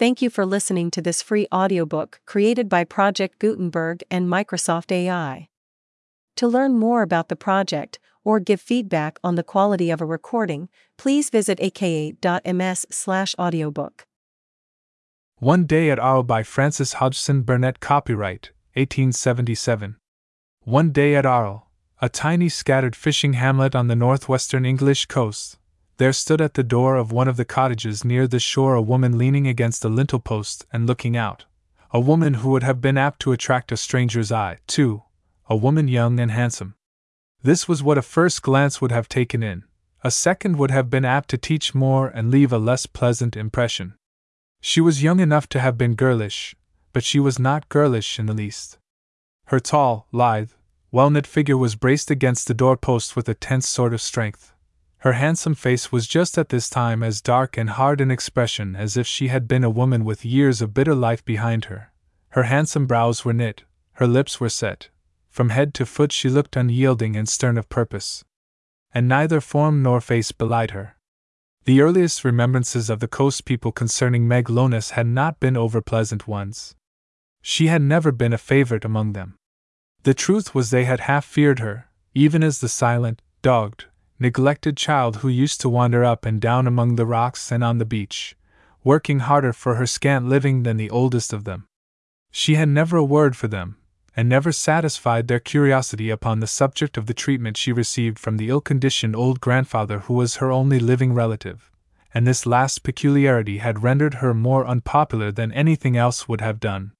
Thank you for listening to this free audiobook created by Project Gutenberg and Microsoft AI. To learn more about the project or give feedback on the quality of a recording, please visit aka.ms/audiobook. One Day at Arle by Frances Hodgson Burnett Copyright 1877. One day at Arle, a tiny scattered fishing hamlet on the northwestern English coast, there stood at the door of one of the cottages near the shore a woman leaning against a lintel post and looking out. A woman who would have been apt to attract a stranger's eye, too, a woman young and handsome. This was what a first glance would have taken in, a second would have been apt to teach more and leave a less pleasant impression. She was young enough to have been girlish, but she was not girlish in the least. Her tall, lithe, well knit figure was braced against the doorpost with a tense sort of strength. Her handsome face was just at this time as dark and hard in expression as if she had been a woman with years of bitter life behind her. Her handsome brows were knit, her lips were set. From head to foot she looked unyielding and stern of purpose. And neither form nor face belied her. The earliest remembrances of the coast people concerning Meg Lonis had not been over pleasant ones. She had never been a favorite among them. The truth was they had half feared her, even as the silent, dogged, neglected child who used to wander up and down among the rocks and on the beach, working harder for her scant living than the oldest of them. She had never a word for them, and never satisfied their curiosity upon the subject of the treatment she received from the ill conditioned old grandfather who was her only living relative, and this last peculiarity had rendered her more unpopular than anything else would have done.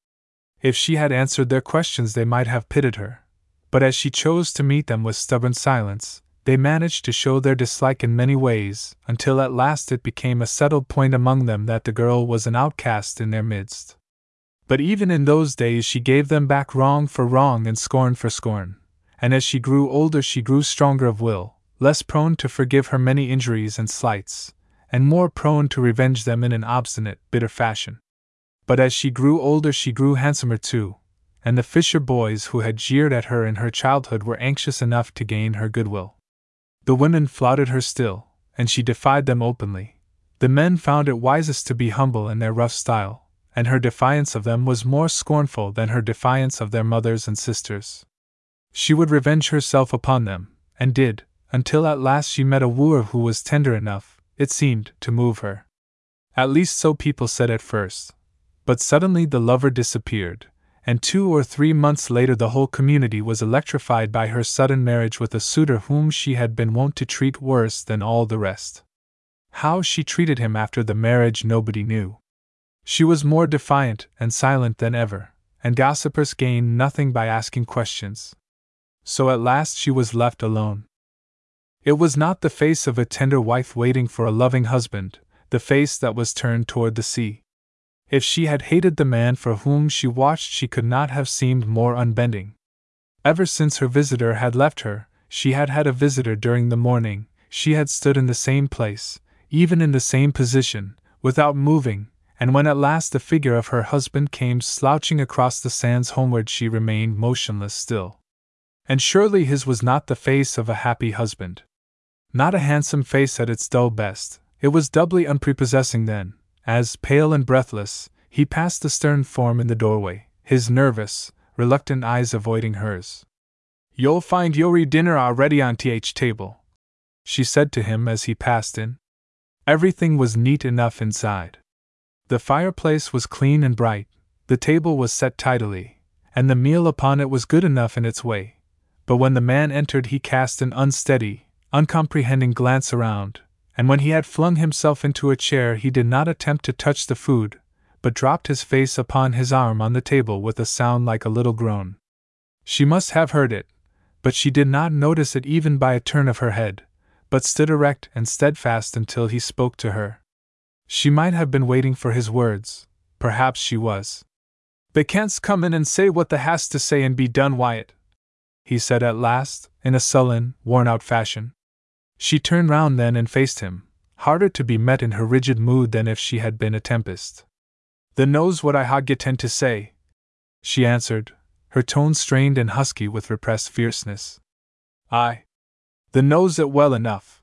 If she had answered their questions, they might have pitied her. But as she chose to meet them with stubborn silence, they managed to show their dislike in many ways, until at last it became a settled point among them that the girl was an outcast in their midst. But even in those days she gave them back wrong for wrong and scorn for scorn, and as she grew older she grew stronger of will, less prone to forgive her many injuries and slights, and more prone to revenge them in an obstinate, bitter fashion. But as she grew older, she grew handsomer too, and the fisher boys who had jeered at her in her childhood were anxious enough to gain her goodwill. The women flouted her still, and she defied them openly. The men found it wisest to be humble in their rough style, and her defiance of them was more scornful than her defiance of their mothers and sisters. She would revenge herself upon them, and did, until at last she met a wooer who was tender enough, it seemed, to move her. At least so people said at first. But suddenly the lover disappeared, and two or three months later the whole community was electrified by her sudden marriage with a suitor whom she had been wont to treat worse than all the rest. How she treated him after the marriage nobody knew. She was more defiant and silent than ever, and gossipers gained nothing by asking questions. So at last she was left alone. It was not the face of a tender wife waiting for a loving husband, the face that was turned toward the sea. If she had hated the man for whom she watched, she could not have seemed more unbending. Ever since her visitor had left her, she had had a visitor during the morning, she had stood in the same place, even in the same position, without moving, and when at last the figure of her husband came slouching across the sands homeward, she remained motionless still. And surely his was not the face of a happy husband. Not a handsome face at its dull best, it was doubly unprepossessing then, as, pale and breathless, he passed the stern form in the doorway, his nervous, reluctant eyes avoiding hers. You'll find your dinner already on th table, she said to him as he passed in. Everything was neat enough inside. The fireplace was clean and bright, the table was set tidily, and the meal upon it was good enough in its way. But when the man entered, he cast an unsteady, uncomprehending glance around, and when he had flung himself into a chair, he did not attempt to touch the food, but dropped his face upon his arm on the table with a sound like a little groan. She must have heard it, but she did not notice it even by a turn of her head, but stood erect and steadfast until he spoke to her. She might have been waiting for his words, perhaps she was. They can't come in and say what they has to say and be done, Wyatt, he said at last, in a sullen, worn out fashion. She turned round then and faced him, harder to be met in her rigid mood than if she had been a tempest. The knows what I ha getten to say, she answered, her tone strained and husky with repressed fierceness. I. The knows it well enough.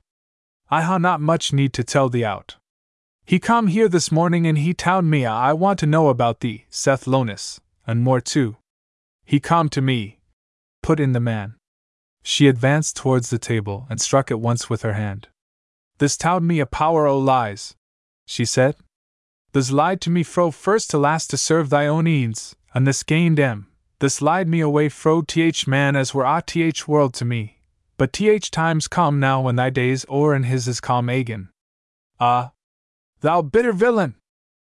I ha not much need to tell thee out. He come here this morning and he told me I want to know about thee, Seth Lonis, and more too. He come to me, put in the man. She advanced towards the table and struck it once with her hand. This towed me a power o' lies, she said. This lied to me fro first to last to serve thy own eends, and this gained em. This lied me away fro th man as were a th world to me. But th times come now when thy days o'er and his is come again. Ah, thou bitter villain!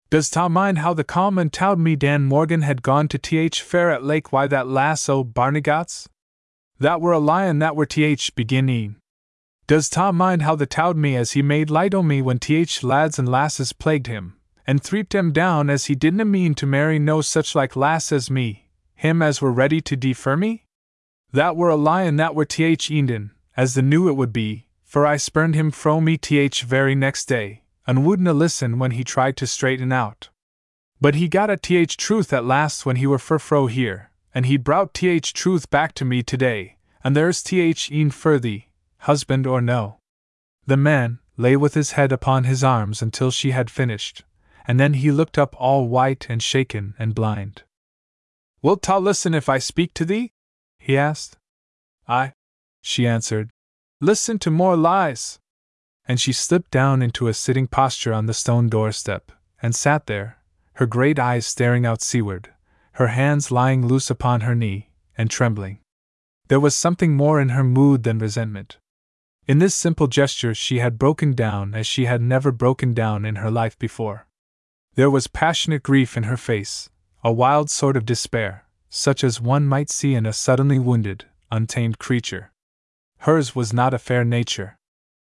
Does ta mind how the common towed me Dan Morgan had gone to th fair at Lake why that lass o' Barnegat's? That were a lion that were th beginning. Does Tom mind how the towed me as he made light o' me when th lads and lasses plagued him, and threeped him down as he didna mean to marry no such like lass as me, him as were ready to defer me? That were a lion that were th Enden, as the knew it would be, for I spurned him fro me th very next day, and wouldna listen when he tried to straighten out. But he got at th truth at last when he were fur fro here, and he'd brought th truth back to me today, and there's th een fur thee, husband or no. The man lay with his head upon his arms until she had finished, and then he looked up all white and shaken and blind. Wilt thou listen if I speak to thee? he asked. I, she answered. Listen to more lies and she slipped down into a sitting posture on the stone doorstep, and sat there, her great eyes staring out seaward, her hands lying loose upon her knee, and trembling. There was something more in her mood than resentment. In this simple gesture, she had broken down as she had never broken down in her life before. There was passionate grief in her face, a wild sort of despair, such as one might see in a suddenly wounded, untamed creature. Hers was not a fair nature.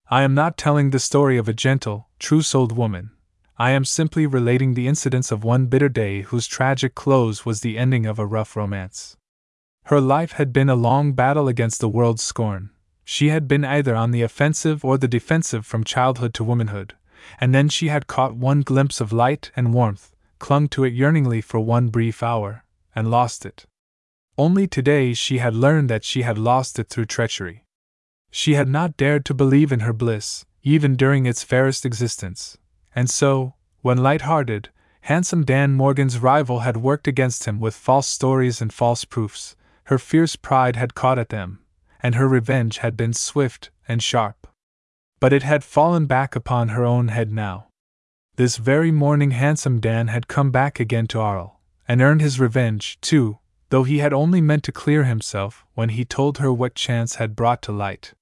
I am not telling the story of a gentle, true souled woman. I am simply relating the incidents of one bitter day whose tragic close was the ending of a rough romance. Her life had been a long battle against the world's scorn. She had been either on the offensive or the defensive from childhood to womanhood, and then she had caught one glimpse of light and warmth, clung to it yearningly for one brief hour, and lost it. Only today she had learned that she had lost it through treachery. She had not dared to believe in her bliss, even during its fairest existence, and so, when light hearted, handsome Dan Morgan's rival had worked against him with false stories and false proofs, her fierce pride had caught at them, and her revenge had been swift and sharp. But it had fallen back upon her own head now. This very morning, handsome Dan had come back again to Arle, and earned his revenge, too, though he had only meant to clear himself when he told her what chance had brought to light.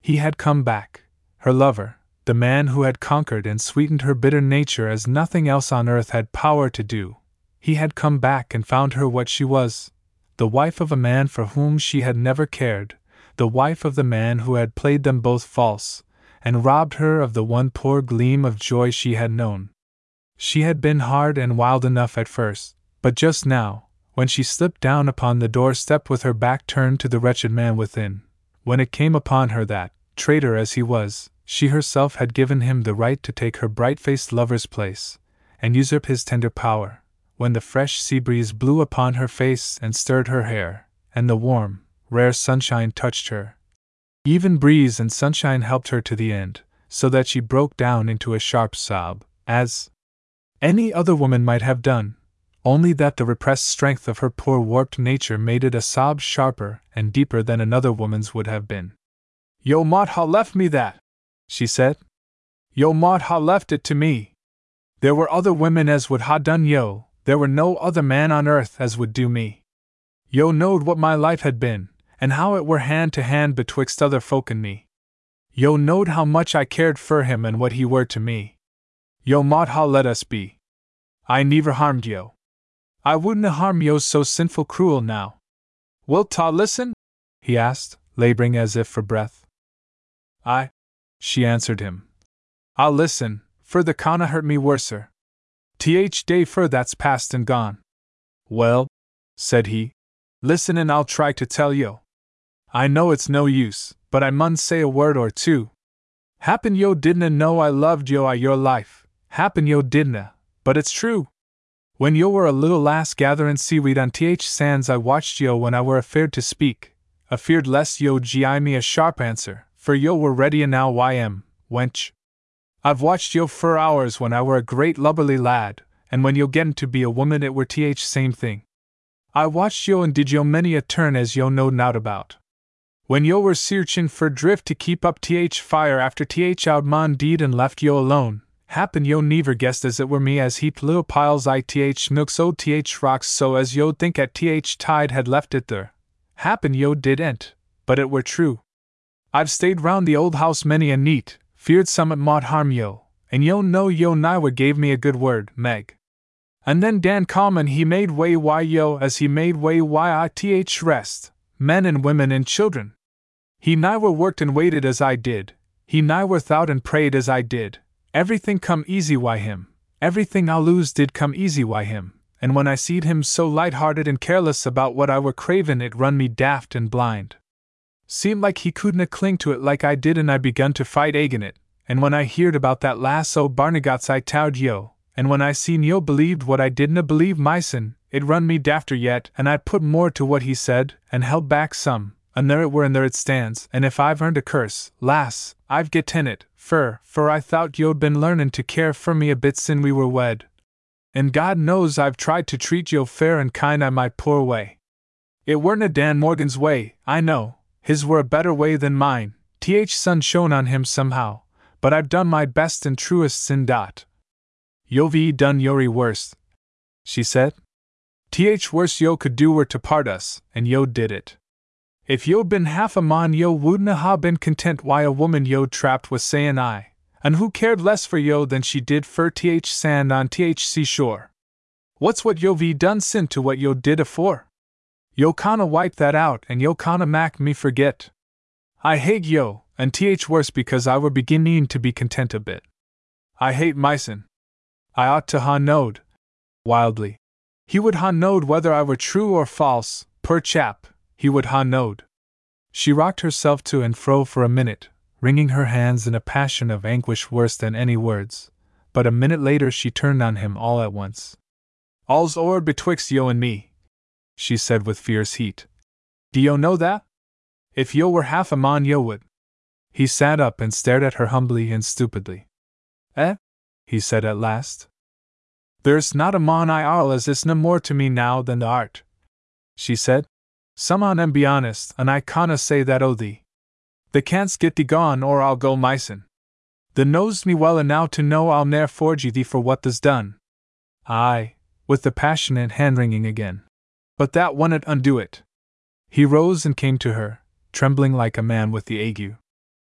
He had come back, her lover, the man who had conquered and sweetened her bitter nature as nothing else on earth had power to do. He had come back and found her what she was the wife of a man for whom she had never cared, the wife of the man who had played them both false, and robbed her of the one poor gleam of joy she had known. She had been hard and wild enough at first, but just now, when she slipped down upon the doorstep with her back turned to the wretched man within, when it came upon her that, traitor as he was, she herself had given him the right to take her bright faced lover's place, and usurp his tender power, when the fresh sea breeze blew upon her face and stirred her hair, and the warm, rare sunshine touched her. Even breeze and sunshine helped her to the end, so that she broke down into a sharp sob, as any other woman might have done, only that the repressed strength of her poor warped nature made it a sob sharper and deeper than another woman's would have been. Yo mought ha left me that, she said. Yo mought ha left it to me. There were other women as would ha done yo, there were no other man on earth as would do me. Yo knowed what my life had been, and how it were hand to hand betwixt other folk and me. Yo knowed how much I cared fur him and what he were to me. Yo mought ha let us be. I never harmed yo. I wouldn't harm yo so sinful cruel now. Wilt ta listen? he asked, laboring as if for breath. I, she answered him. I'll listen, fur the canna hurt me worser. Th day fur that's past and gone. Well, said he, listen and I'll try to tell yo. I know it's no use, but I mun say a word or two. Happen yo didna know I loved yo a your life, happen yo didna, but it's true. When yo were a little lass gatherin' seaweed on th sands I watched yo when I were afeard to speak, afeard lest yo gi me a sharp answer, for yo were ready enow ym, wench. I've watched yo for hours when I were a great lubberly lad, and when yo gettin' to be a woman it were th same thing. I watched yo and did yo many a turn as yo know nowt about. When yo were searchin' for drift to keep up th fire after th out mon deed and left yo alone, happen yo never guessed as it were me as heaped little piles i th nooks oh o th rocks so as yo'd think at th tide had left it there. Happen yo did not but it were true. I've stayed round the old house many a neat, feared summat mought harm yo, and yo know yo niwer gave me a good word, Meg. And then Dan Common he made way why yo as he made way why I th rest, men and women and children. He niwer worked and waited as I did, he niwer thought and prayed as I did, everything come easy why him, everything I'll lose did come easy why him, and when I seed him so light-hearted and careless about what I were cravin' it run me daft and blind. Seemed like he couldna cling to it like I did and I begun to fight agin it, and when I heerd about that lass o' Barnegat's I towed yo, and when I seen yo believed what I didna believe mysen, it run me dafter yet, and I put more to what he said, and held back some, and there it were and there it stands, and if I've earned a curse, lass, I've getten it, fur, for I thought yo'd been learnin' to care for me a bit sin we were wed. And God knows I've tried to treat yo fair and kind I my poor way. It werena Dan Morgan's way, I know, his were a better way than mine, th sun shone on him somehow, but I've done my best and truest sin dot. Yo ve done yori worst, she said. Th worst yo could do were to part us, and yo did it. If yo'd been half a mon yo wouldna ha been content why a woman yo'd trapped was sayin' I, and who cared less for yo than she did fur th sand on th seashore. What's what yo ve done sin to what yo did afore? Yo canna wipe that out and yo canna mak me forget. I hate yo, and th worse because I were beginning to be content a bit. I hate myson. I ought to ha knowed. Wildly. He would ha knowed whether I were true or false, per chap, he would ha knowed. She rocked herself to and fro for a minute, wringing her hands in a passion of anguish worse than any words, but a minute later she turned on him all at once. All's o'er betwixt yo and me, she said with fierce heat. Do yo know that? If yo were half a mon yo would. He sat up and stared at her humbly and stupidly. Eh? he said at last. There's not a mon I Arle as is no more to me now than the art, she said. Some on em be honest, and I canna say that o' thee. They can't get thee gone, or I'll go myson. Thee knows me well enow to know I'll ne'er forge thee for what they's done. Aye, with the passionate hand wringing again. But that wunnot undo it. He rose and came to her, trembling like a man with the ague.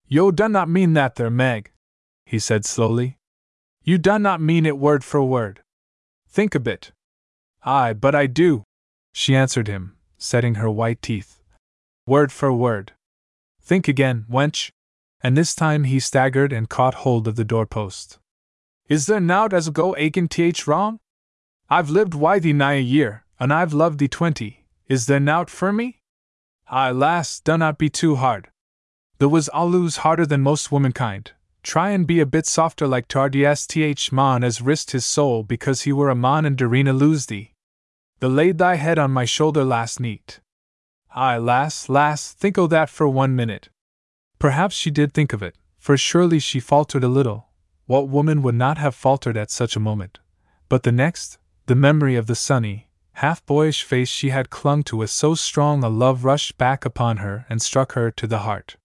Yo do not mean that there, Meg, he said slowly. You do not mean it word for word. Think a bit. Aye, but I do, she answered him, setting her white teeth. Word for word. Think again, wench. And this time he staggered and caught hold of the doorpost. Is there nowt as'll go aching th wrong? I've lived wi' thee nigh a year, and I've loved thee twenty. Is there nowt for me? Aye, lass, do not be too hard. There was allus harder than most womankind. Try and be a bit softer like th mon as risked his soul because he were a mon and Darina lose thee. The laid thy head on my shoulder last neat. Ay, lass, lass, think o' that for one minute. Perhaps she did think of it, for surely she faltered a little. What woman would not have faltered at such a moment? But the next, the memory of the sunny, half boyish face she had clung to with so strong a love rushed back upon her and struck her to the heart.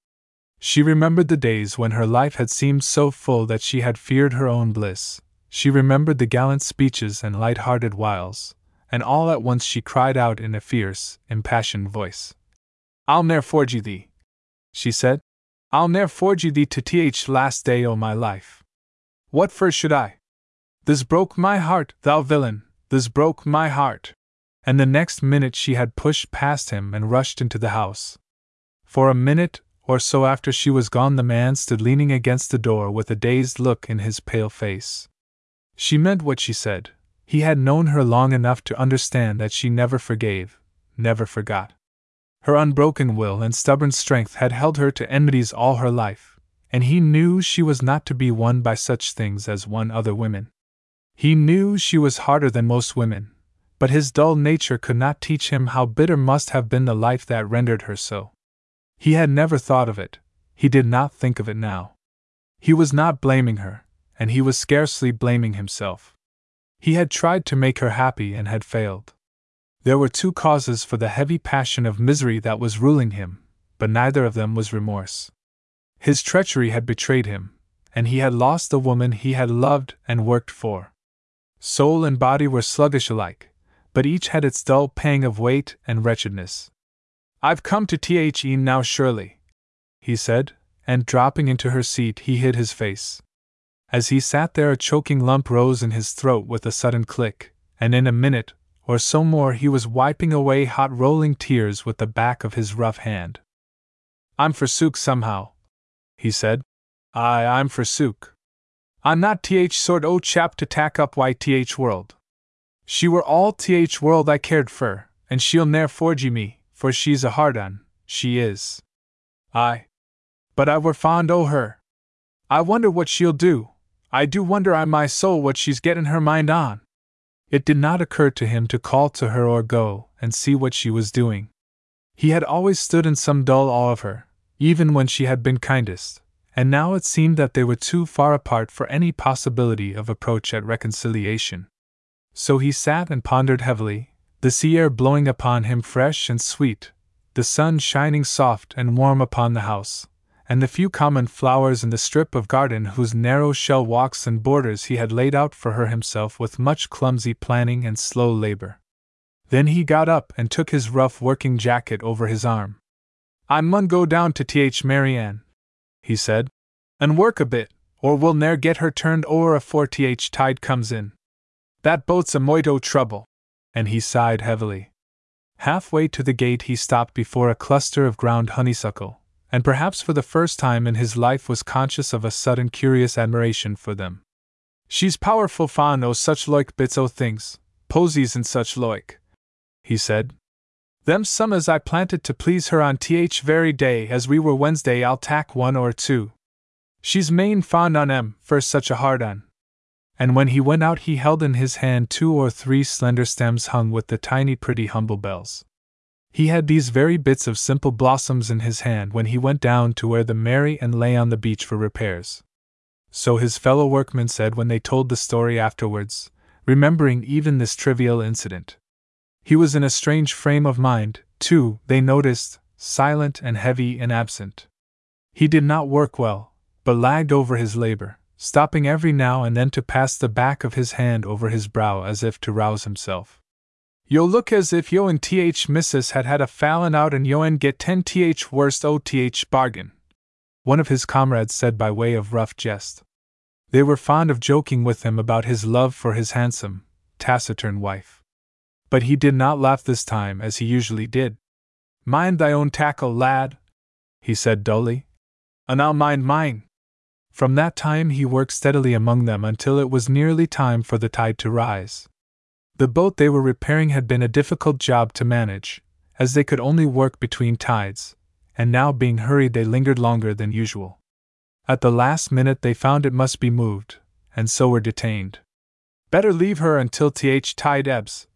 She remembered the days when her life had seemed so full that she had feared her own bliss. She remembered the gallant speeches and light hearted wiles, and all at once she cried out in a fierce, impassioned voice. I'll ne'er forge thee, she said. I'll ne'er forge thee to th last day o' my life. What for should I? This broke my heart, thou villain, this broke my heart. And the next minute she had pushed past him and rushed into the house. For a minute or so after she was gone, the man stood leaning against the door with a dazed look in his pale face. She meant what she said, he had known her long enough to understand that she never forgave, never forgot. Her unbroken will and stubborn strength had held her to enmities all her life, and he knew she was not to be won by such things as won other women. He knew she was harder than most women, but his dull nature could not teach him how bitter must have been the life that rendered her so. He had never thought of it, he did not think of it now. He was not blaming her, and he was scarcely blaming himself. He had tried to make her happy and had failed. There were two causes for the heavy passion of misery that was ruling him, but neither of them was remorse. His treachery had betrayed him, and he had lost the woman he had loved and worked for. Soul and body were sluggish alike, but each had its dull pang of weight and wretchedness. I've come to The now, surely, he said, and dropping into her seat, he hid his face. As he sat there, a choking lump rose in his throat with a sudden click, and in a minute or so more he was wiping away hot rolling tears with the back of his rough hand. I'm forsook somehow, he said. Aye, I'm forsook. I'm not th sort o chap to tack up why th world. She were all th world I cared fur, and she'll ne'er forgy me, for she's a hard un, she is. Aye. But I were fond o' her. I wonder what she'll do. I do wonder I my soul what she's gettin' her mind on. It did not occur to him to call to her or go and see what she was doing. He had always stood in some dull awe of her, even when she had been kindest, and now it seemed that they were too far apart for any possibility of approach at reconciliation. So he sat and pondered heavily, the sea air blowing upon him fresh and sweet, the sun shining soft and warm upon the house, and the few common flowers in the strip of garden whose narrow shell walks and borders he had laid out for her himself with much clumsy planning and slow labor. Then he got up and took his rough working jacket over his arm. I mun go down to Th Marianne, he said, and work a bit, or we'll ne'er get her turned o'er afore Th tide comes in. That boat's a moito trouble and he sighed heavily. Halfway to the gate, he stopped before a cluster of ground honeysuckle, and perhaps for the first time in his life was conscious of a sudden curious admiration for them. She's powerful fond o' such loike bits o' things, posies and such loike, he said. Them some as I planted to please her on th very day as we were Wednesday I'll tack one or two. She's main fond on em, for such a hard un and when he went out he held in his hand two or three slender stems hung with the tiny pretty humble bells. He had these very bits of simple blossoms in his hand when he went down to where the Mary Ann lay on the beach for repairs. So his fellow workmen said when they told the story afterwards, remembering even this trivial incident. He was in a strange frame of mind, too, they noticed, silent and heavy and absent. He did not work well, but lagged over his labor stopping every now and then to pass the back of his hand over his brow as if to rouse himself. Yo look as if yo and th missus had had a fallin' out and yo and get ten th worst o th bargain, one of his comrades said by way of rough jest. They were fond of joking with him about his love for his handsome, taciturn wife. But he did not laugh this time as he usually did. Mind thy own tackle, lad, he said dully. And I'll mind mine. From that time he worked steadily among them until it was nearly time for the tide to rise. The boat they were repairing had been a difficult job to manage, as they could only work between tides, and now being hurried they lingered longer than usual. At the last minute they found it must be moved, and so were detained. Better leave her until th tide ebbs,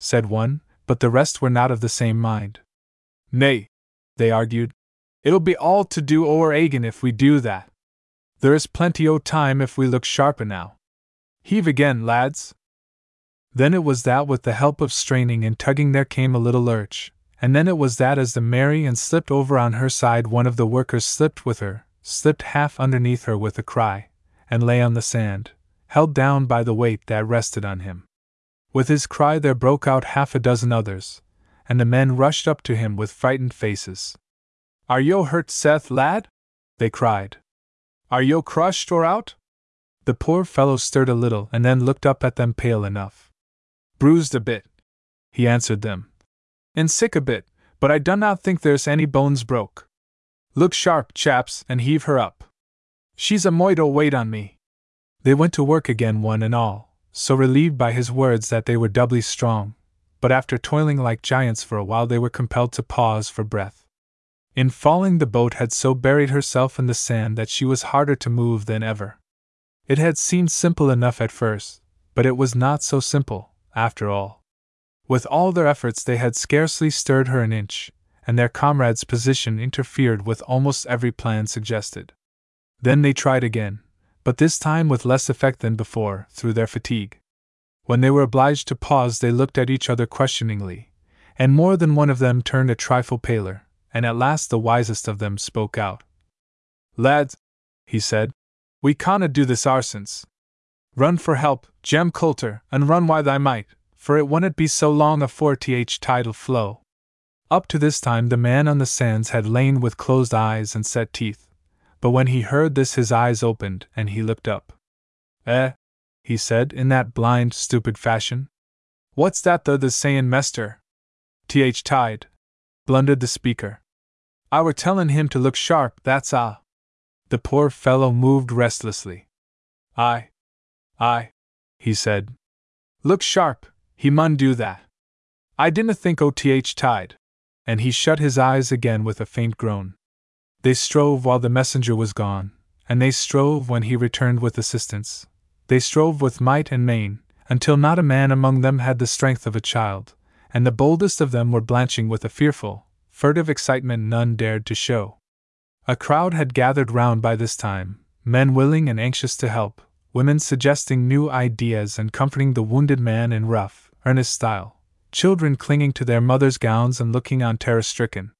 said one, but the rest were not of the same mind. Nay, they argued, it'll be all to do o'er Agan if we do that. There is plenty o' time if we look sharper now. Heave again, lads! Then it was that with the help of straining and tugging there came a little lurch, and then it was that as the Mary Ann slipped over on her side one of the workers slipped with her, slipped half underneath her with a cry, and lay on the sand, held down by the weight that rested on him. With his cry there broke out half a dozen others, and the men rushed up to him with frightened faces. Are yo hurt, Seth, lad? they cried. Are yo crushed or out? The poor fellow stirred a little and then looked up at them pale enough. Bruised a bit, he answered them. And sick a bit, but I do not think there's any bones broke. Look sharp, chaps, and heave her up. She's a moital weight on me. They went to work again, one and all, so relieved by his words that they were doubly strong, but after toiling like giants for a while, they were compelled to pause for breath. In falling, the boat had so buried herself in the sand that she was harder to move than ever. It had seemed simple enough at first, but it was not so simple, after all. With all their efforts, they had scarcely stirred her an inch, and their comrade's position interfered with almost every plan suggested. Then they tried again, but this time with less effect than before, through their fatigue. When they were obliged to pause, they looked at each other questioningly, and more than one of them turned a trifle paler, and at last the wisest of them spoke out. Lads, he said, we canna do this oursen's. Run for help, Jem Coulter, and run while thy might, for it wunnot be so long afore th tide'll flow. Up to this time the man on the sands had lain with closed eyes and set teeth, but when he heard this his eyes opened and he looked up. Eh? he said in that blind, stupid fashion. What's that the the sayin', Mester? Th tide, blundered the speaker. I were tellin' him to look sharp, that's ah. The poor fellow moved restlessly. I, I, he said. Look sharp, he mun do that. I dinna think OTH th tide. And he shut his eyes again with a faint groan. They strove while the messenger was gone, and they strove when he returned with assistance. They strove with might and main, until not a man among them had the strength of a child, and the boldest of them were blanching with a fearful, furtive excitement none dared to show. A crowd had gathered round by this time, men willing and anxious to help, women suggesting new ideas and comforting the wounded man in rough, earnest style, children clinging to their mothers' gowns and looking on terror stricken.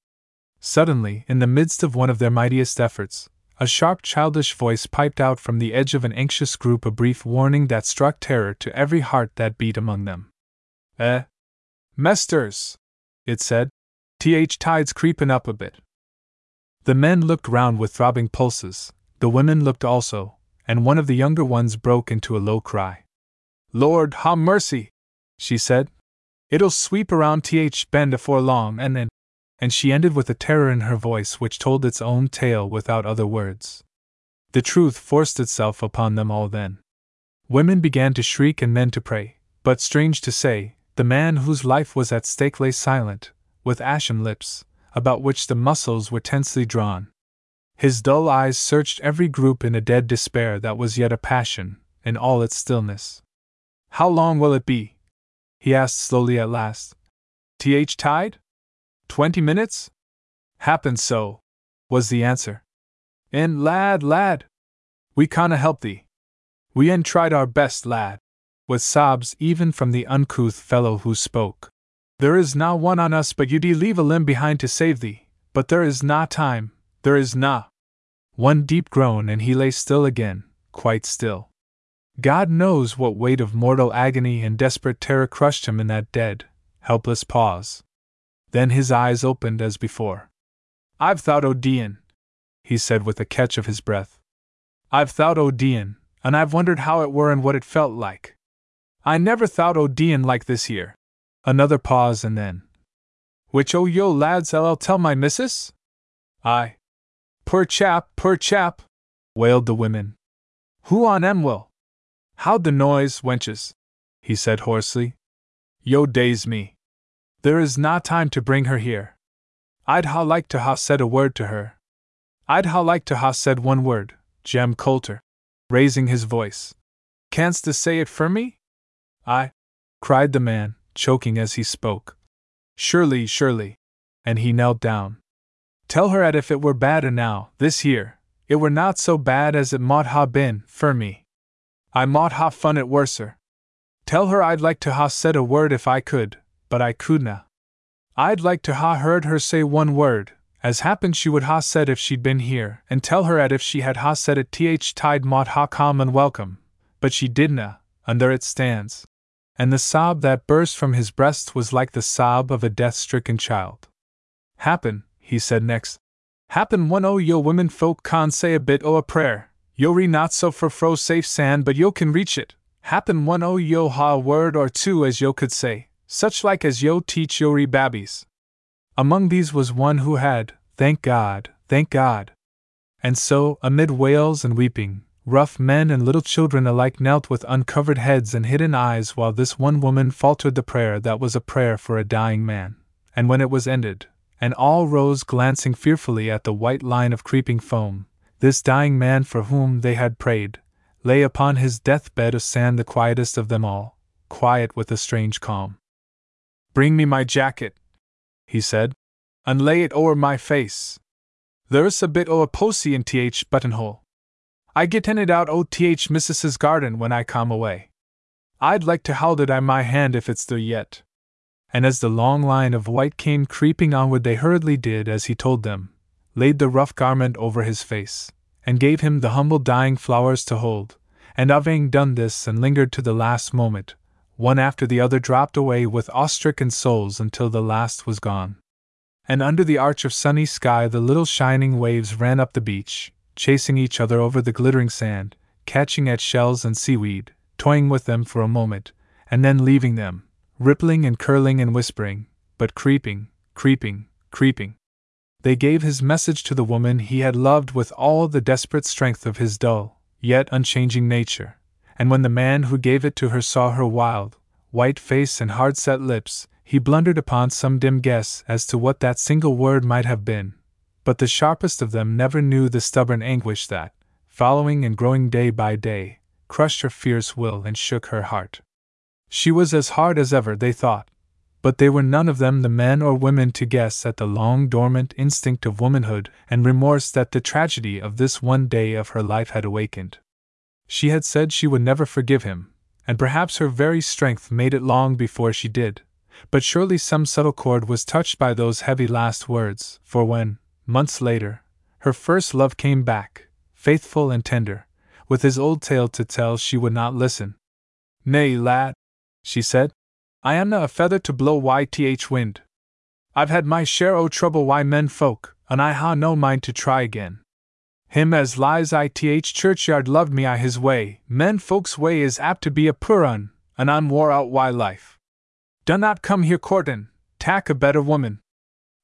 Suddenly, in the midst of one of their mightiest efforts, a sharp childish voice piped out from the edge of an anxious group a brief warning that struck terror to every heart that beat among them. Eh? Mesters! It said. Th tide's creepin' up a bit. The men looked round with throbbing pulses, the women looked also, and one of the younger ones broke into a low cry. Lord, ha mercy! she said. It'll sweep around th bend afore long, and then. And she ended with a terror in her voice which told its own tale without other words. The truth forced itself upon them all then. Women began to shriek and men to pray, but strange to say, the man whose life was at stake lay silent, with ashen lips, about which the muscles were tensely drawn. His dull eyes searched every group in a dead despair that was yet a passion, in all its stillness. How long will it be? he asked slowly at last. Th tide? Twenty minutes? Happen so, was the answer. In, lad, lad! We canna help thee. We en tried our best, lad, with sobs even from the uncouth fellow who spoke. There is na one on us but you would leave a limb behind to save thee, but there is na time, there is na. One deep groan and he lay still again, quite still. God knows what weight of mortal agony and desperate terror crushed him in that dead, helpless pause. Then his eyes opened as before. I've thought O'Dean, he said with a catch of his breath. I've thought O'Dean, and I've wondered how it were and what it felt like. I never thought O'Dean like this here. Another pause and then. Which oh yo lads I'll tell my missus? I. Poor chap, poor chap, wailed the women. Who on em will? How'd the noise, wenches? he said hoarsely. Yo daze me. There is na time to bring her here. I'd ha like to ha said a word to her. I'd ha like to ha said one word, Jem Coulter, raising his voice. Canst say it for me? I, cried the man, choking as he spoke. Surely, surely. And he knelt down. Tell her at if it were bad enow, this here, it were not so bad as it mought ha been, for me. I mought ha fun it worser. Tell her I'd like to ha said a word if I could, but I couldna. I'd like to ha heard her say one word, as happened she would ha said if she'd been here, and tell her at if she had ha said it th tide mought ha come and welcome, but she didna, and there it stands and the sob that burst from his breast was like the sob of a death stricken child. Happen, he said next. Happen one o' yo women folk can say a bit o' a prayer. Yo re not so for fro safe sand, but yo can reach it. Happen one o' yo ha a word or two as yo could say, such like as yo teach yo re babbies. Among these was one who had, thank God, thank God. And so, amid wails and weeping, Rough men and little children alike knelt with uncovered heads and hidden eyes while this one woman faltered the prayer that was a prayer for a dying man. And when it was ended, and all rose glancing fearfully at the white line of creeping foam, this dying man for whom they had prayed, lay upon his deathbed of sand the quietest of them all, quiet with a strange calm. Bring me my jacket, he said, and lay it o'er my face. There's a bit o' a posy in th buttonhole. I get in it out o th missus's garden when I come away. I'd like to hold it i my hand if it's there yet. And as the long line of white came creeping onward, they hurriedly did as he told them, laid the rough garment over his face, and gave him the humble dying flowers to hold, and having done this and lingered to the last moment, one after the other dropped away with awe-stricken souls until the last was gone. And under the arch of sunny sky the little shining waves ran up the beach, chasing each other over the glittering sand, catching at shells and seaweed, toying with them for a moment, and then leaving them, rippling and curling and whispering, but creeping, creeping, creeping. They gave his message to the woman he had loved with all the desperate strength of his dull, yet unchanging nature, and when the man who gave it to her saw her wild, white face and hard set lips, he blundered upon some dim guess as to what that single word might have been. But the sharpest of them never knew the stubborn anguish that, following and growing day by day, crushed her fierce will and shook her heart. She was as hard as ever, they thought, but they were none of them the men or women to guess at the long dormant instinct of womanhood and remorse that the tragedy of this one day of her life had awakened. She had said she would never forgive him, and perhaps her very strength made it long before she did, but surely some subtle chord was touched by those heavy last words, for when, months later, her first love came back, faithful and tender, with his old tale to tell, she would not listen. Nay, lad, she said. I amna a feather to blow YTH wind. I've had my share o' trouble wy men folk, and I ha no mind to try again. Him as lies ITH churchyard loved me i his way, men folks' way is apt to be a poor un, and I'm wore out wy life. Dunnot come here courtin', tak a better woman.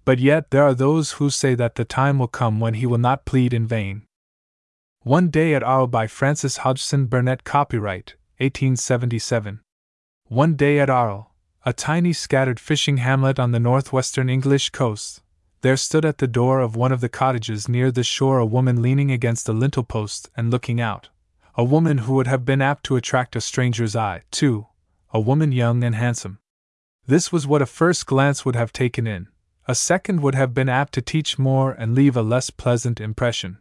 But yet there are those who say that the time will come when he will not plead in vain. One Day at Arle by Frances Hodgson Burnett Copyright, 1877. One day at Arle, a tiny scattered fishing hamlet on the northwestern English coast, there stood at the door of one of the cottages near the shore a woman leaning against a lintel post and looking out. A woman who would have been apt to attract a stranger's eye, too, a woman young and handsome. This was what a first glance would have taken in, a second would have been apt to teach more and leave a less pleasant impression.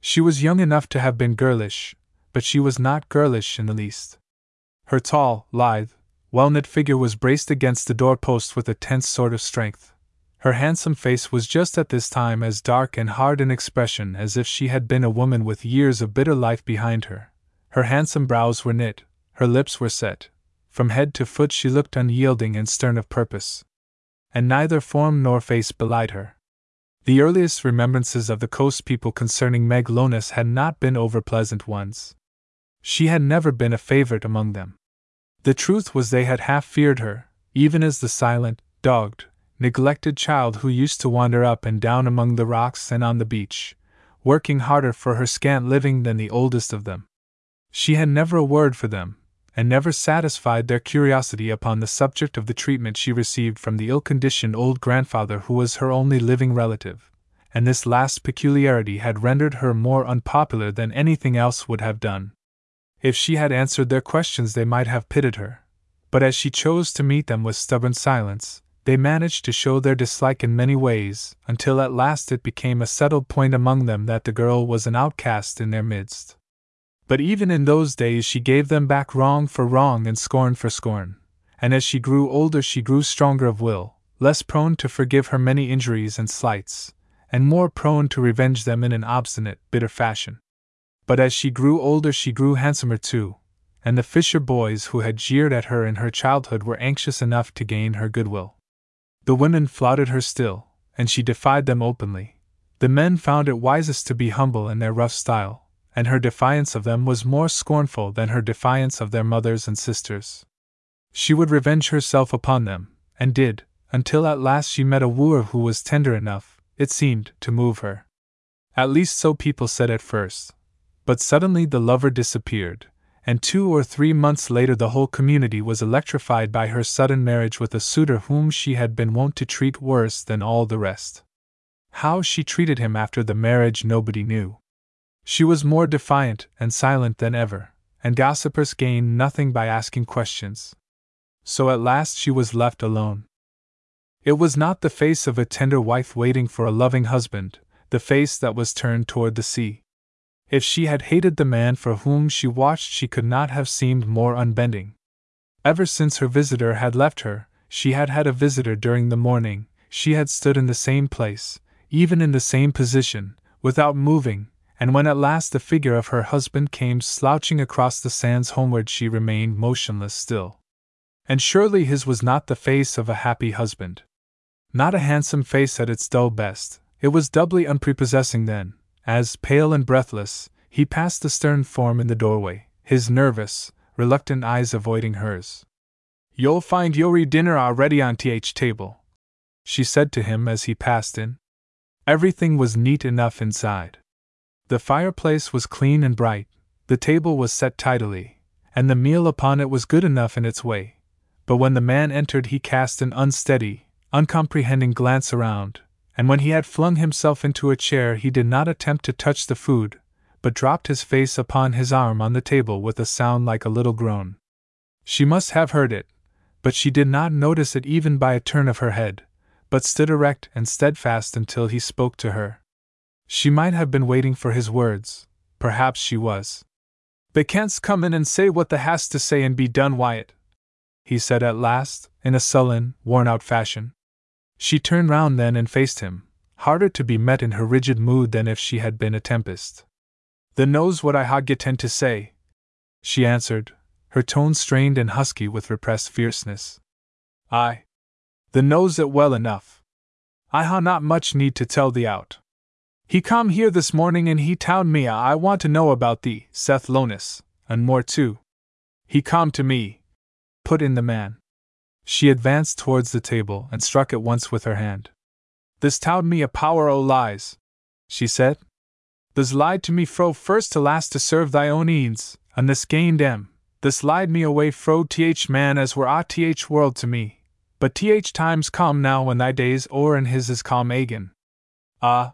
She was young enough to have been girlish, but she was not girlish in the least. Her tall, lithe, well knit figure was braced against the doorpost with a tense sort of strength. Her handsome face was just at this time as dark and hard in expression as if she had been a woman with years of bitter life behind her. Her handsome brows were knit, her lips were set. From head to foot she looked unyielding and stern of purpose. And neither form nor face belied her. The earliest remembrances of the coast people concerning Meg Lonis had not been over pleasant ones. She had never been a favorite among them. The truth was they had half feared her, even as the silent, dogged, neglected child who used to wander up and down among the rocks and on the beach, working harder for her scant living than the oldest of them. She had never a word for them, and never satisfied their curiosity upon the subject of the treatment she received from the ill conditioned old grandfather who was her only living relative, and this last peculiarity had rendered her more unpopular than anything else would have done. If she had answered their questions, they might have pitied her. But as she chose to meet them with stubborn silence, they managed to show their dislike in many ways, until at last it became a settled point among them that the girl was an outcast in their midst. But even in those days, she gave them back wrong for wrong and scorn for scorn, and as she grew older, she grew stronger of will, less prone to forgive her many injuries and slights, and more prone to revenge them in an obstinate, bitter fashion. But as she grew older, she grew handsomer too, and the fisher boys who had jeered at her in her childhood were anxious enough to gain her goodwill. The women flouted her still, and she defied them openly. The men found it wisest to be humble in their rough style, and her defiance of them was more scornful than her defiance of their mothers and sisters. She would revenge herself upon them, and did, until at last she met a wooer who was tender enough, it seemed, to move her. At least so people said at first, but suddenly the lover disappeared, and two or three months later the whole community was electrified by her sudden marriage with a suitor whom she had been wont to treat worse than all the rest. How she treated him after the marriage nobody knew. She was more defiant and silent than ever, and gossipers gained nothing by asking questions. So at last she was left alone. It was not the face of a tender wife waiting for a loving husband, the face that was turned toward the sea. If she had hated the man for whom she watched, she could not have seemed more unbending. Ever since her visitor had left her, she had had a visitor during the morning, she had stood in the same place, even in the same position, without moving, and when at last the figure of her husband came slouching across the sands homeward, she remained motionless still. And surely his was not the face of a happy husband. Not a handsome face at its dull best, it was doubly unprepossessing then, as, pale and breathless, he passed the stern form in the doorway, his nervous, reluctant eyes avoiding hers. You'll find your dinner already on th table, she said to him as he passed in. Everything was neat enough inside. The fireplace was clean and bright, the table was set tidily, and the meal upon it was good enough in its way. But when the man entered, he cast an unsteady, uncomprehending glance around, and when he had flung himself into a chair, he did not attempt to touch the food, but dropped his face upon his arm on the table with a sound like a little groan. She must have heard it, but she did not notice it even by a turn of her head, but stood erect and steadfast until he spoke to her. She might have been waiting for his words, perhaps she was. They can't come in and say what they has to say and be done, Wyatt, he said at last, in a sullen, worn out fashion. She turned round then and faced him, harder to be met in her rigid mood than if she had been a tempest. The knows what I ha getten to say, she answered, her tone strained and husky with repressed fierceness. I. The knows it well enough. I ha not much need to tell thee out. He come here this morning and he told me I want to know about thee, Seth Lonis, and more too. He come to me. Put in the man. She advanced towards the table and struck it once with her hand. This towed me a power o' lies, she said. This lied to me fro first to last to serve thy own ends, and this gained em. This lied me away fro th man as were a th world to me. But th times come now when thy days o'er and his is come agin. Ah,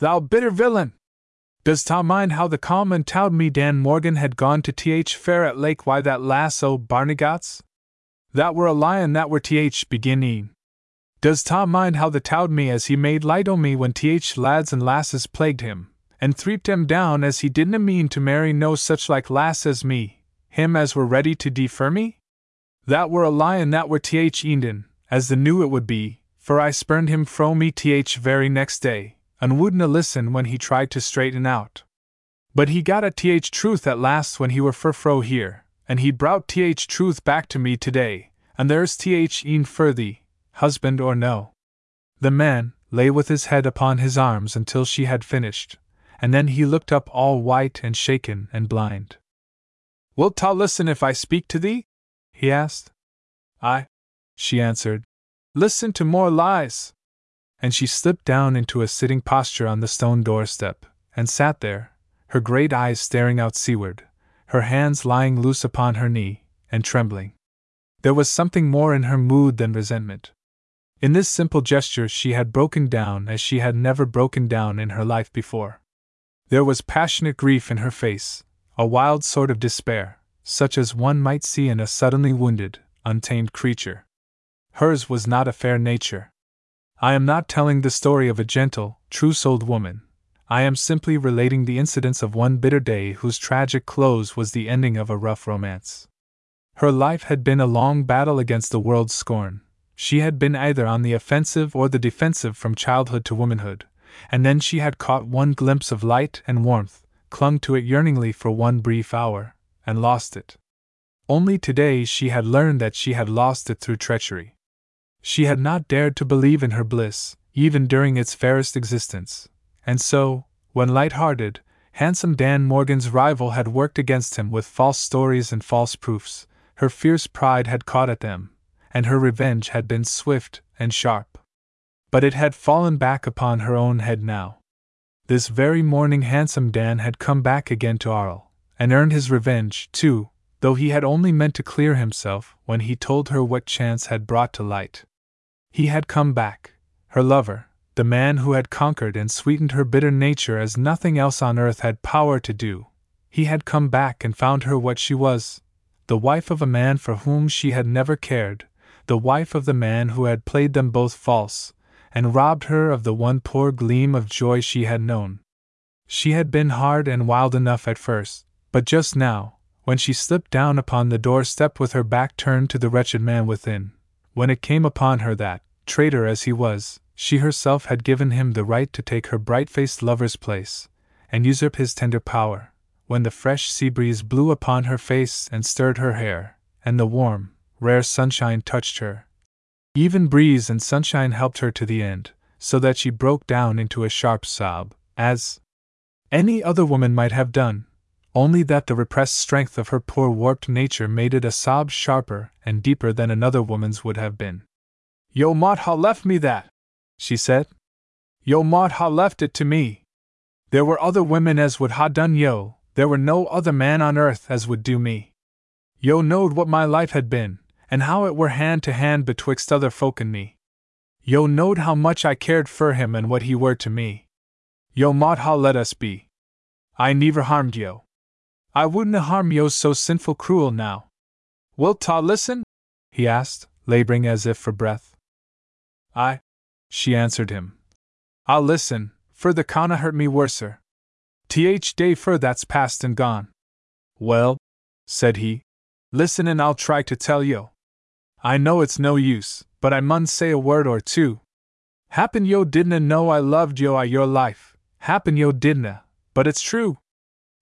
thou bitter villain! Does ta mind how the calm and towed me Dan Morgan had gone to th fair at Lake why that lass o' Barnegat's? That were a lion that were th beginning. Does ta mind how the towed me as he made light o' me when th lads and lasses plagued him, and threeped him down as he didna mean to marry no such like lass as me, him as were ready to defer me? That were a lion that were th Enden, as the knew it would be, for I spurned him fro me th very next day, and wouldna listen when he tried to straighten out. But he got a th truth at last when he were fur fro here, and he brought th truth back to me today, and there's th een fur thee, husband or no. The man lay with his head upon his arms until she had finished, and then he looked up all white and shaken and blind. Wilt thou listen if I speak to thee? he asked. I, she answered. Listen to more lies. And she slipped down into a sitting posture on the stone doorstep, and sat there, her great eyes staring out seaward, her hands lying loose upon her knee, and trembling. There was something more in her mood than resentment. In this simple gesture, she had broken down as she had never broken down in her life before. There was passionate grief in her face, a wild sort of despair, such as one might see in a suddenly wounded, untamed creature. Hers was not a fair nature. I am not telling the story of a gentle, true souled woman, I am simply relating the incidents of one bitter day whose tragic close was the ending of a rough romance. Her life had been a long battle against the world's scorn. She had been either on the offensive or the defensive from childhood to womanhood, and then she had caught one glimpse of light and warmth, clung to it yearningly for one brief hour, and lost it. Only today she had learned that she had lost it through treachery. She had not dared to believe in her bliss, even during its fairest existence, and so, when light hearted, handsome Dan Morgan's rival had worked against him with false stories and false proofs, her fierce pride had caught at them, and her revenge had been swift and sharp. But it had fallen back upon her own head now. This very morning, handsome Dan had come back again to Arle, and earned his revenge, too, though he had only meant to clear himself when he told her what chance had brought to light. He had come back, her lover, the man who had conquered and sweetened her bitter nature as nothing else on earth had power to do, he had come back and found her what she was the wife of a man for whom she had never cared, the wife of the man who had played them both false, and robbed her of the one poor gleam of joy she had known. She had been hard and wild enough at first, but just now, when she slipped down upon the doorstep with her back turned to the wretched man within, when it came upon her that, traitor as he was, she herself had given him the right to take her bright faced lover's place, and usurp his tender power, when the fresh sea breeze blew upon her face and stirred her hair, and the warm, rare sunshine touched her. Even breeze and sunshine helped her to the end, so that she broke down into a sharp sob, as any other woman might have done, only that the repressed strength of her poor warped nature made it a sob sharper and deeper than another woman's would have been. Yo mought ha left me that, she said. Yo mought ha left it to me. There were other women as would ha done yo, there were no other man on earth as would do me. Yo knowed what my life had been, and how it were hand to hand betwixt other folk and me. Yo knowed how much I cared fur him and what he were to me. Yo mought ha let us be. I never harmed yo. I wouldn't harm yo so sinful cruel now. Wilt ta listen? he asked, laboring as if for breath. I, she answered him. I'll listen, fur the canna hurt me worser. Th day fur that's past and gone. Well, said he, listen and I'll try to tell yo. I know it's no use, but I mun say a word or two. Happen yo didna know I loved yo a your life, happen yo didna, but it's true.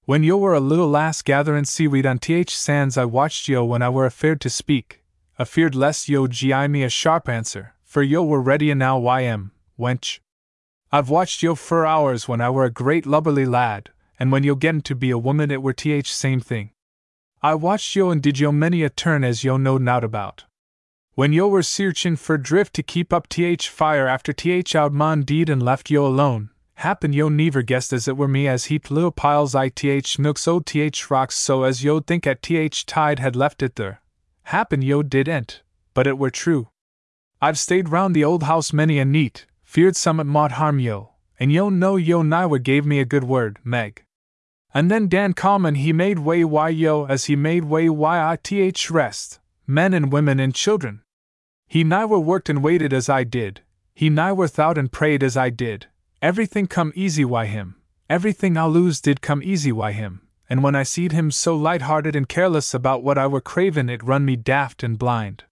When yo were a little lass gatherin' seaweed on th sands, I watched yo when I were afeard to speak, afeard lest yo gi me a sharp answer, for yo were ready enow ym, wench. I've watched yo for hours when I were a great lubberly lad, and when yo gettin' to be a woman it were th same thing. I watched yo and did yo many a turn as yo knowed nowt about. When yo were searchin' for drift to keep up th fire after th out mon deed and left yo alone, Happen yo never guessed as it were me as heaped little piles ith th nooks o th rocks so as yo'd think at th tide had left it there. Happen yo did ent, but it were true. I've stayed round the old house many a neat, feared some it mought harm yo, and yo know yo niwa gave me a good word, Meg. And then Dan Common he made way why yo as he made way why ith rest, men and women and children. He niwa worked and waited as I did, he niwa thought and prayed as I did, Everything come easy why him, everything I lose did come easy why him, and when I seed him so light-hearted and careless about what I were cravin' it run me daft and blind.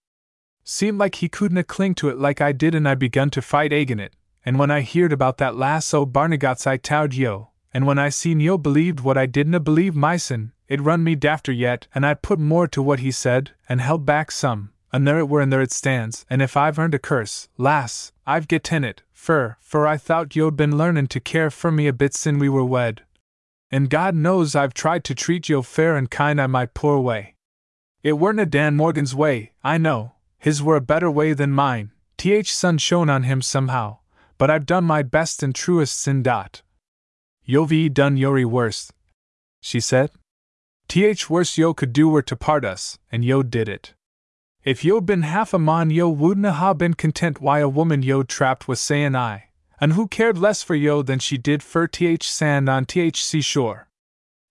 Seemed like he couldna cling to it like I did and I begun to fight agin it, and when I heerd about that lass o' Barnegat's I towed yo, and when I seen yo believed what I didna believe mysen, it run me dafter yet, and I put more to what he said, and held back some, and there it were and there it stands, and if I've earned a curse, lass, I've getten it, fur, for I thought yo'd been learnin' to care for me a bit sin we were wed. And God knows I've tried to treat yo fair and kind i my poor way. It weren't a Dan Morgan's way, I know, his were a better way than mine, th sun shone on him somehow, but I've done my best and truest sin dot. Yo ve done yori worst, she said. Th worst yo could do were to part us, and yo did it. If yo'd been half a mon yo wouldna ha been content why a woman yo'd trapped was sayin' I, and who cared less for yo than she did fur th sand on th seashore.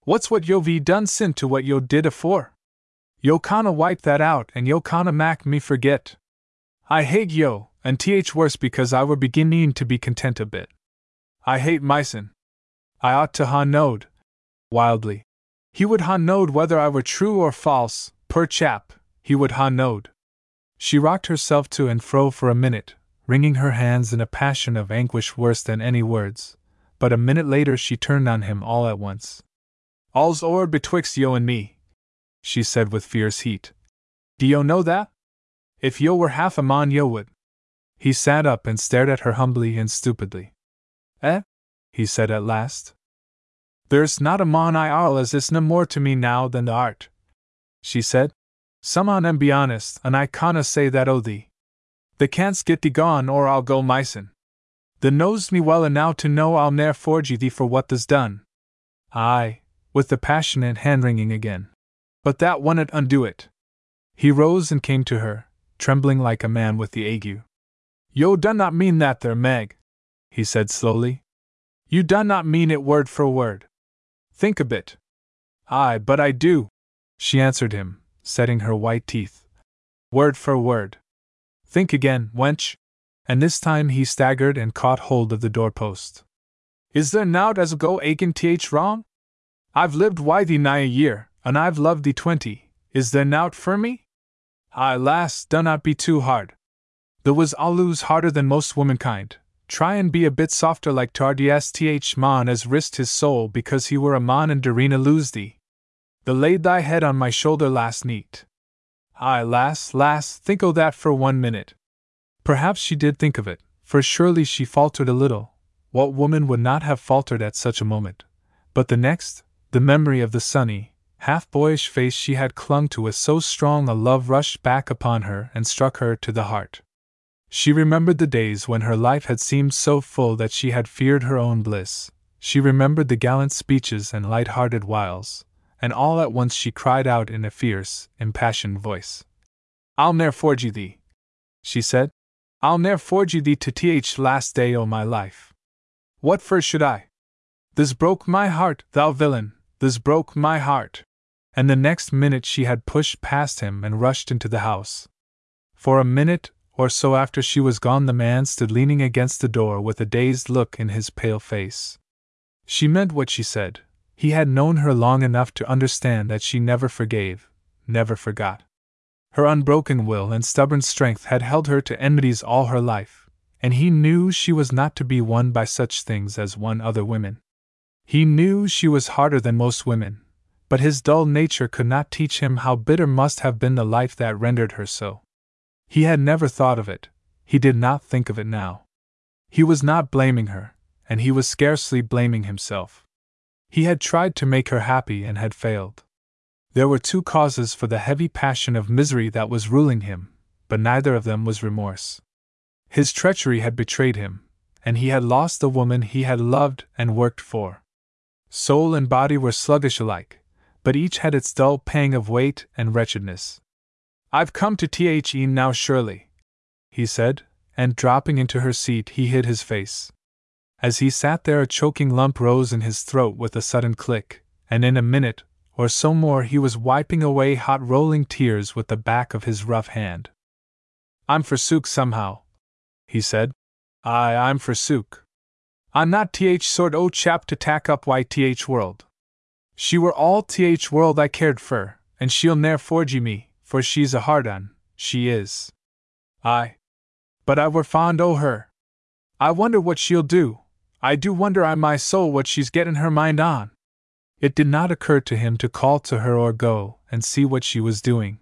What's what yo ve done sin to what yo did afore? Yo canna wipe that out and yo canna mak me forget. I hate yo, and th worse because I were beginning to be content a bit. I hate myson. I ought to ha knowed. Wildly. He would ha knowed whether I were true or false, poor chap, he would ha knowed. She rocked herself to and fro for a minute, wringing her hands in a passion of anguish worse than any words, but a minute later she turned on him all at once. All's o'er betwixt yo and me, she said with fierce heat. Do yo know that? If yo were half a mon yo would. He sat up and stared at her humbly and stupidly. Eh? he said at last. There's not a mon I arl as is no more to me now than the art, she said, some on em be honest, and I canna say that oh, o' thee. They can't get thee gone, or I'll go mysen. Thee knows me well enow to know I'll ne'er forgy thee for what the's done. Aye, with the passionate hand wringing again. But that wunnot undo it. He rose and came to her, trembling like a man with the ague. Yo done not mean that there, Meg, he said slowly. You done not mean it word for word. Think a bit. Aye, but I do, she answered him, setting her white teeth. Word for word. Think again, wench. And this time he staggered and caught hold of the doorpost. Is there nowt as go aiken th wrong? I've lived wi thee nigh a year, and I've loved thee twenty. Is there nowt for me? Aye, lass, dunnot be too hard. There was allus harder than most womankind. Try and be a bit softer like Tardst mon as risked his soul because he were a mon and Darina lose thee. The laid thy head on my shoulder last neat. Aye, lass, lass, think o' that for one minute. Perhaps she did think of it, for surely she faltered a little. What woman would not have faltered at such a moment? But the next, the memory of the sunny, half boyish face she had clung to with so strong a love rushed back upon her and struck her to the heart. She remembered the days when her life had seemed so full that she had feared her own bliss. She remembered the gallant speeches and light hearted wiles, and all at once she cried out in a fierce, impassioned voice. I'll ne'er forge thee, she said. I'll ne'er forge thee to th last day o' my life. What for should I? This broke my heart, thou villain, this broke my heart. And the next minute she had pushed past him and rushed into the house. For a minute or so after she was gone, the man stood leaning against the door with a dazed look in his pale face. She meant what she said. He had known her long enough to understand that she never forgave, never forgot. Her unbroken will and stubborn strength had held her to enmities all her life, and he knew she was not to be won by such things as won other women. He knew she was harder than most women, but his dull nature could not teach him how bitter must have been the life that rendered her so. He had never thought of it, he did not think of it now. He was not blaming her, and he was scarcely blaming himself. He had tried to make her happy and had failed. There were two causes for the heavy passion of misery that was ruling him, but neither of them was remorse. His treachery had betrayed him, and he had lost the woman he had loved and worked for. Soul and body were sluggish alike, but each had its dull pang of weight and wretchedness. I've come to The now, surely, he said, and dropping into her seat, he hid his face. As he sat there, a choking lump rose in his throat with a sudden click, and in a minute or so more he was wiping away hot rolling tears with the back of his rough hand. I'm forsook somehow, he said. Aye, I'm forsook. I'm not th sort o chap to tack up why th world. She were all th world I cared for, and she'll ne'er forgy me, for she's a hard un, she is. Aye. But I were fond o' her. I wonder what she'll do. I do wonder I my soul what she's gettin' her mind on. It did not occur to him to call to her or go and see what she was doing.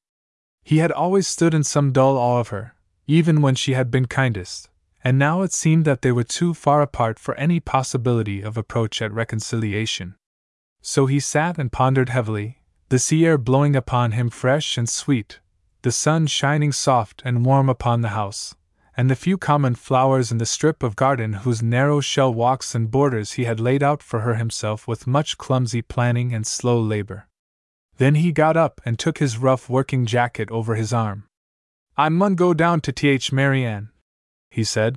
He had always stood in some dull awe of her, even when she had been kindest, and now it seemed that they were too far apart for any possibility of approach at reconciliation. So he sat and pondered heavily, the sea air blowing upon him fresh and sweet, the sun shining soft and warm upon the house, and the few common flowers in the strip of garden whose narrow shell walks and borders he had laid out for her himself with much clumsy planning and slow labor. Then he got up and took his rough working jacket over his arm. I mun go down to th Mary Ann, he said,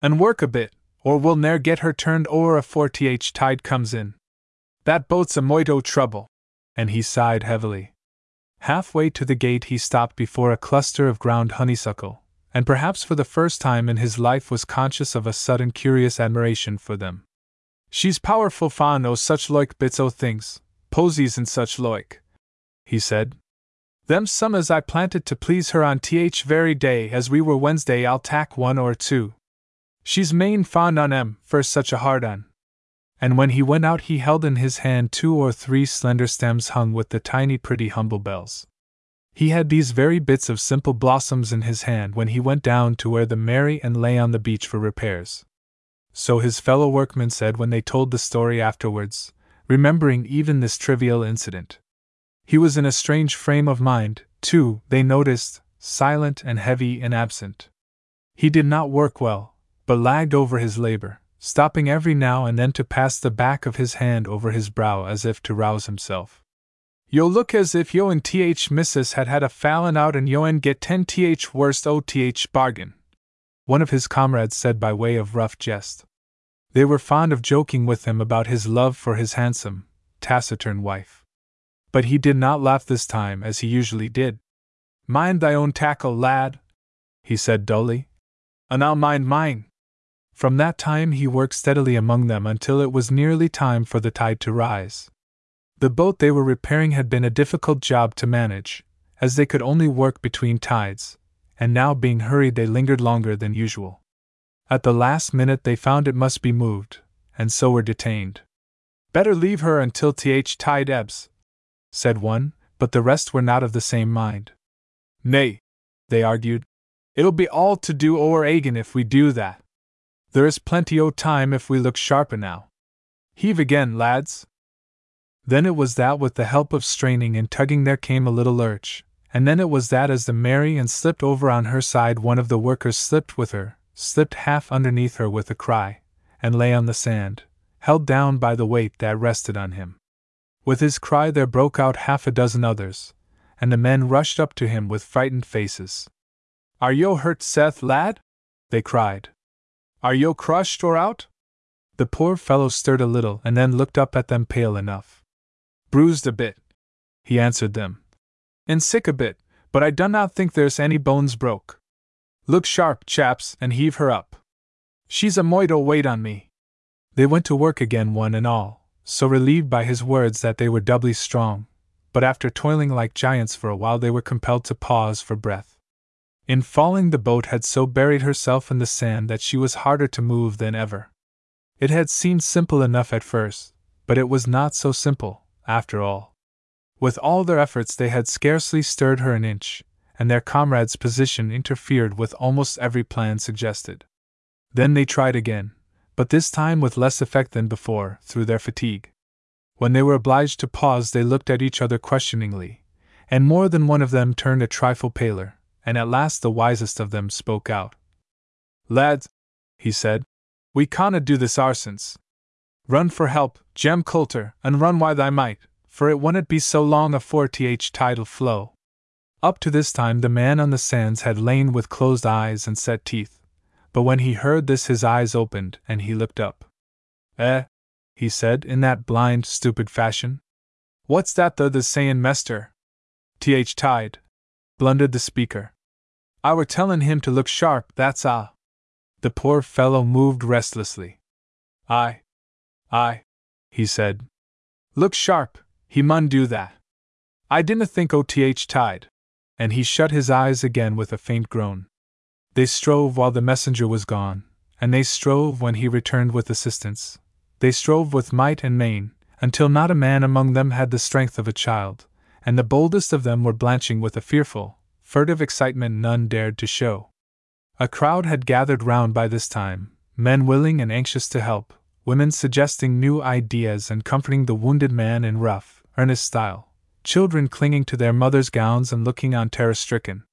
and work a bit, or we'll ne'er get her turned o'er afore th tide comes in. That boat's a moito trouble, and he sighed heavily. Halfway to the gate, he stopped before a cluster of ground honeysuckle, and perhaps for the first time in his life was conscious of a sudden curious admiration for them. She's powerful fond o' oh, such loike bits o' things, posies and such loike, he said, them some as I planted to please her on th very day as we were Wednesday I'll tack one or two. She's main fond on em, for such a hard un. And when he went out he held in his hand two or three slender stems hung with the tiny pretty humble bells. He had these very bits of simple blossoms in his hand when he went down to where the Mary Ann lay on the beach for repairs. So his fellow workmen said when they told the story afterwards, remembering even this trivial incident. He was in a strange frame of mind, too, they noticed, silent and heavy and absent. He did not work well, but lagged over his labor, stopping every now and then to pass the back of his hand over his brow as if to rouse himself. Yo look as if yo and th missus had had a fallin' out and yo and get ten th worst o th bargain, one of his comrades said by way of rough jest. They were fond of joking with him about his love for his handsome, taciturn wife. But he did not laugh this time as he usually did. Mind thy own tackle, lad, he said dully. And I'll mind mine. From that time he worked steadily among them until it was nearly time for the tide to rise. The boat they were repairing had been a difficult job to manage, as they could only work between tides, and now being hurried they lingered longer than usual. At the last minute they found it must be moved, and so were detained. Better leave her until th tide ebbs, said one, but the rest were not of the same mind. Nay, they argued, it'll be all to do o'er again if we do that. There is plenty o' time if we look sharp now. Heave again, lads. Then it was that with the help of straining and tugging there came a little lurch, and then it was that as the Mary Ann slipped over on her side one of the workers slipped with her, slipped half underneath her with a cry, and lay on the sand, held down by the weight that rested on him. With his cry there broke out half a dozen others, and the men rushed up to him with frightened faces. Are yo hurt, Seth, lad? they cried. Are yo crushed or out? The poor fellow stirred a little and then looked up at them pale enough. Bruised a bit, he answered them. And sick a bit, but I do not think there's any bones broke. Look sharp, chaps, and heave her up. She's a moit weight on me. They went to work again, one and all, so relieved by his words that they were doubly strong, but after toiling like giants for a while they were compelled to pause for breath. In falling, the boat had so buried herself in the sand that she was harder to move than ever. It had seemed simple enough at first, but it was not so simple, after all. With all their efforts, they had scarcely stirred her an inch, and their comrade's position interfered with almost every plan suggested. Then they tried again, but this time with less effect than before, through their fatigue. When they were obliged to pause, they looked at each other questioningly, and more than one of them turned a trifle paler and at last the wisest of them spoke out. Lads, he said, we canna do this oursense. Run for help, Jem Coulter, and run while thy might, for it wunnot be so long afore th tidal flow. Up to this time the man on the sands had lain with closed eyes and set teeth, but when he heard this his eyes opened and he looked up. Eh? he said in that blind, stupid fashion. What's that the the sayin', Mester? Th tide, blundered the speaker. I were tellin' him to look sharp, that's a. The poor fellow moved restlessly. I. I. he said. Look sharp, he mun do that. I dinna think OTH tied. And he shut his eyes again with a faint groan. They strove while the messenger was gone, and they strove when he returned with assistance. They strove with might and main, until not a man among them had the strength of a child, and the boldest of them were blanching with a fearful, furtive excitement none dared to show. A crowd had gathered round by this time, men willing and anxious to help, women suggesting new ideas and comforting the wounded man in rough, earnest style, children clinging to their mothers' gowns and looking on terror stricken.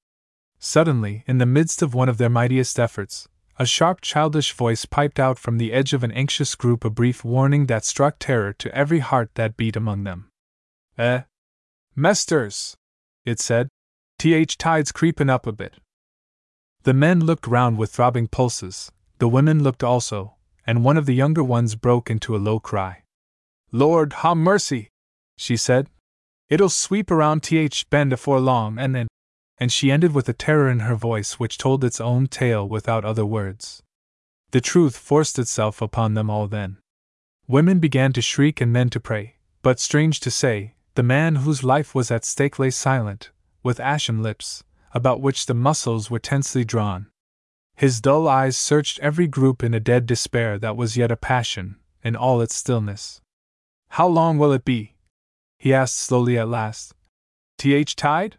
Suddenly, in the midst of one of their mightiest efforts, a sharp childish voice piped out from the edge of an anxious group a brief warning that struck terror to every heart that beat among them. Eh? Mesters! It said, Th tide's creepin' up a bit. The men looked round with throbbing pulses, the women looked also, and one of the younger ones broke into a low cry. Lord, ha mercy! she said. It'll sweep around th bend afore long, and then. And she ended with a terror in her voice which told its own tale without other words. The truth forced itself upon them all then. Women began to shriek and men to pray, but strange to say, the man whose life was at stake lay silent, with ashen lips, about which the muscles were tensely drawn. His dull eyes searched every group in a dead despair that was yet a passion, in all its stillness. How long will it be? he asked slowly at last. Th tide?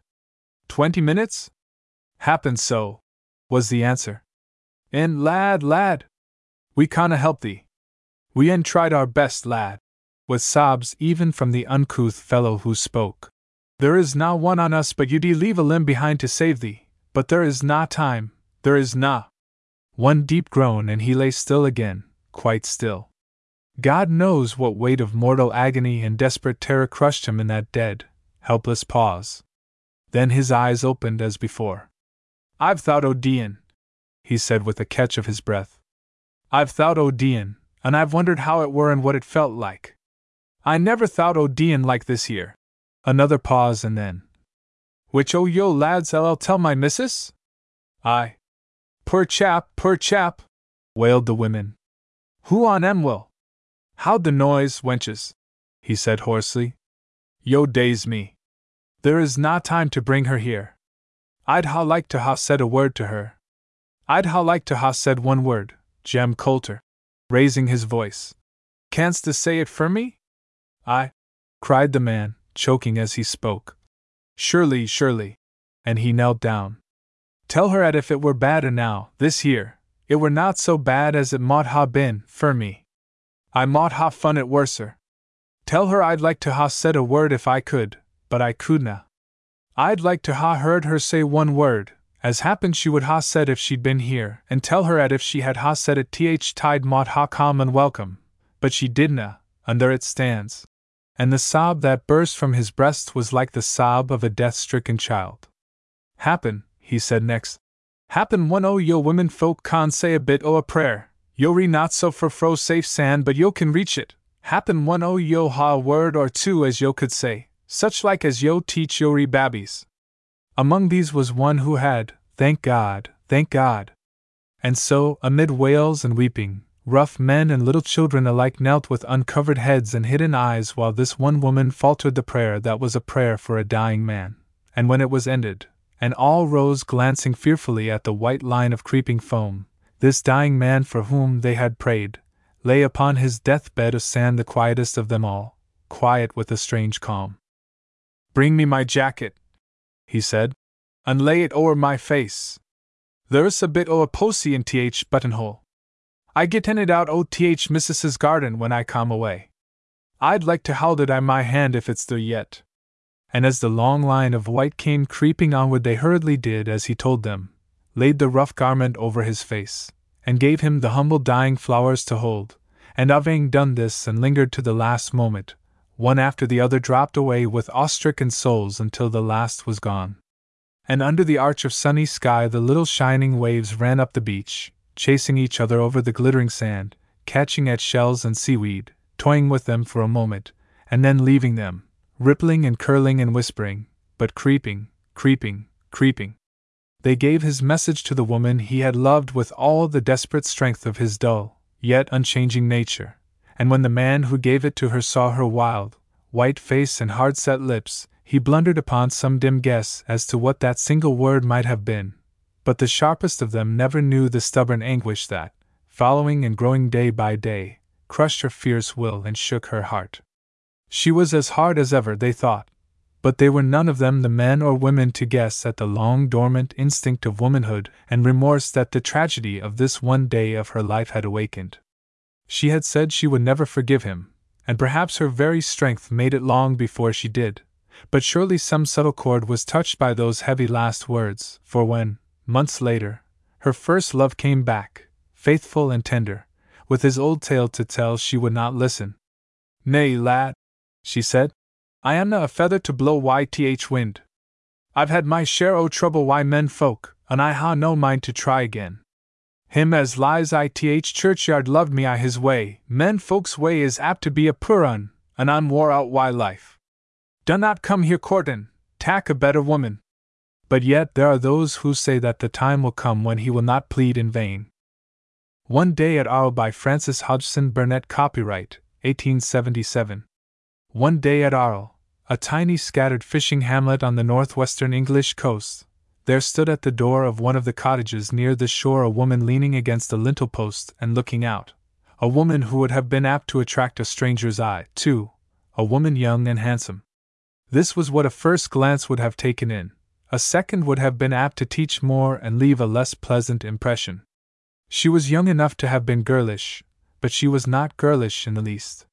Twenty minutes? Happen so, was the answer. And lad, lad, we canna help thee. We en tried our best, lad, with sobs even from the uncouth fellow who spoke. There is na one on us but you would leave a limb behind to save thee, but there is na time, there is na. One deep groan and he lay still again, quite still. God knows what weight of mortal agony and desperate terror crushed him in that dead, helpless pause. Then his eyes opened as before. I've thought O'Dean, he said with a catch of his breath. I've thought O'Dean, and I've wondered how it were and what it felt like. I never thought O'Dean like this here. Another pause and then. Which o' yo lads I'll tell my missus? Aye. Poor chap, poor chap! wailed the women. Who on em will? How'd the noise, wenches? he said hoarsely. Yo daze me. There is not time to bring her here. I'd ha like to ha said a word to her. I'd ha like to ha said one word, Jem Coulter, raising his voice. Canst say it for me? I, cried the man, choking as he spoke. Surely, surely. And he knelt down. Tell her at if it were bad now, this here, it were not so bad as it mought ha been, for me. I mought ha fun it worser. Tell her I'd like to ha said a word if I could, but I couldna. I'd like to ha heard her say one word, as happened she would ha said if she'd been here, and tell her at if she had ha said it th tide mought ha come and welcome, but she didna, under it stands. And the sob that burst from his breast was like the sob of a death stricken child. Happen, he said next. Happen one o' yo women folk can say a bit o' a prayer, yo re not so for fro safe sand but yo can reach it. Happen one o' yo ha a word or two as yo could say, such like as yo teach yo re babbies. Among these was one who had, thank God, thank God. And so, amid wails and weeping, rough men and little children alike knelt with uncovered heads and hidden eyes while this one woman faltered the prayer that was a prayer for a dying man. And when it was ended, and all rose glancing fearfully at the white line of creeping foam, this dying man for whom they had prayed, lay upon his deathbed of sand the quietest of them all, quiet with a strange calm. Bring me my jacket, he said, and lay it o'er my face. There's a bit o' a posy in th buttonhole. I get in it out o' th missus's garden when I come away. I'd like to hold it i my hand if it's there yet. And as the long line of white came creeping onward, they hurriedly did as he told them, laid the rough garment over his face, and gave him the humble dying flowers to hold. And having done this and lingered to the last moment, one after the other dropped away with awe-stricken souls until the last was gone. And under the arch of sunny sky, the little shining waves ran up the beach, chasing each other over the glittering sand, catching at shells and seaweed, toying with them for a moment, and then leaving them, rippling and curling and whispering, but creeping, creeping, creeping. They gave his message to the woman he had loved with all the desperate strength of his dull, yet unchanging nature, and when the man who gave it to her saw her wild, white face and hard set lips, he blundered upon some dim guess as to what that single word might have been, but the sharpest of them never knew the stubborn anguish that, following and growing day by day, crushed her fierce will and shook her heart. She was as hard as ever, they thought, but they were none of them the men or women to guess at the long dormant instinct of womanhood and remorse that the tragedy of this one day of her life had awakened. She had said she would never forgive him, and perhaps her very strength made it long before she did, but surely some subtle chord was touched by those heavy last words, for when, months later, her first love came back, faithful and tender, with his old tale to tell, she would not listen. Nay, lad, she said, I amna a feather to blow YTH wind. I've had my share o' trouble why men folk, and I ha no mind to try again. Him as lies ITH churchyard loved me I his way, men folks' way is apt to be a poor un, and I'm wore out why life. Do not come here courtin', tak a better woman. But yet there are those who say that the time will come when he will not plead in vain. One Day at Arle by Frances Hodgson Burnett Copyright, 1877. One Day at Arle, a tiny scattered fishing hamlet on the northwestern English coast, there stood at the door of one of the cottages near the shore a woman leaning against a lintel post and looking out. A woman who would have been apt to attract a stranger's eye, too, a woman young and handsome. This was what a first glance would have taken in, a second would have been apt to teach more and leave a less pleasant impression. She was young enough to have been girlish, but she was not girlish in the least.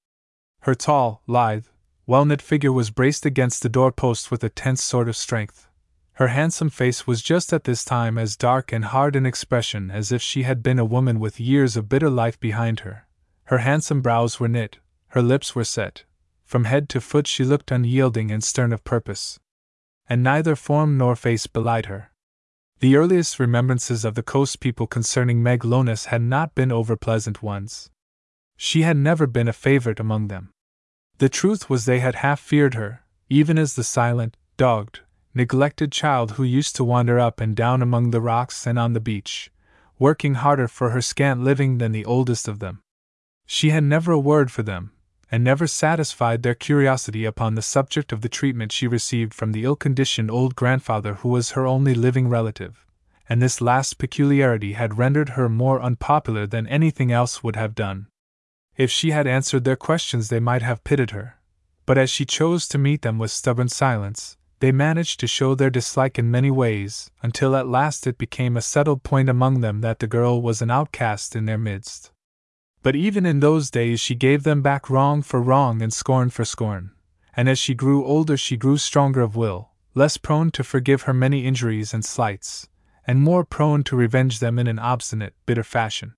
Her tall, lithe, well knit figure was braced against the doorpost with a tense sort of strength. Her handsome face was just at this time as dark and hard in expression as if she had been a woman with years of bitter life behind her. Her handsome brows were knit, her lips were set. From head to foot she looked unyielding and stern of purpose and neither form nor face belied her. The earliest remembrances of the coast people concerning Meg Lonis had not been over pleasant ones. She had never been a favorite among them. The truth was they had half feared her, even as the silent, dogged, neglected child who used to wander up and down among the rocks and on the beach, working harder for her scant living than the oldest of them. She had never a word for them, and never satisfied their curiosity upon the subject of the treatment she received from the ill conditioned old grandfather who was her only living relative, and this last peculiarity had rendered her more unpopular than anything else would have done. If she had answered their questions, they might have pitied her, but as she chose to meet them with stubborn silence, they managed to show their dislike in many ways, until at last it became a settled point among them that the girl was an outcast in their midst. But even in those days she gave them back wrong for wrong and scorn for scorn, and as she grew older she grew stronger of will, less prone to forgive her many injuries and slights, and more prone to revenge them in an obstinate, bitter fashion.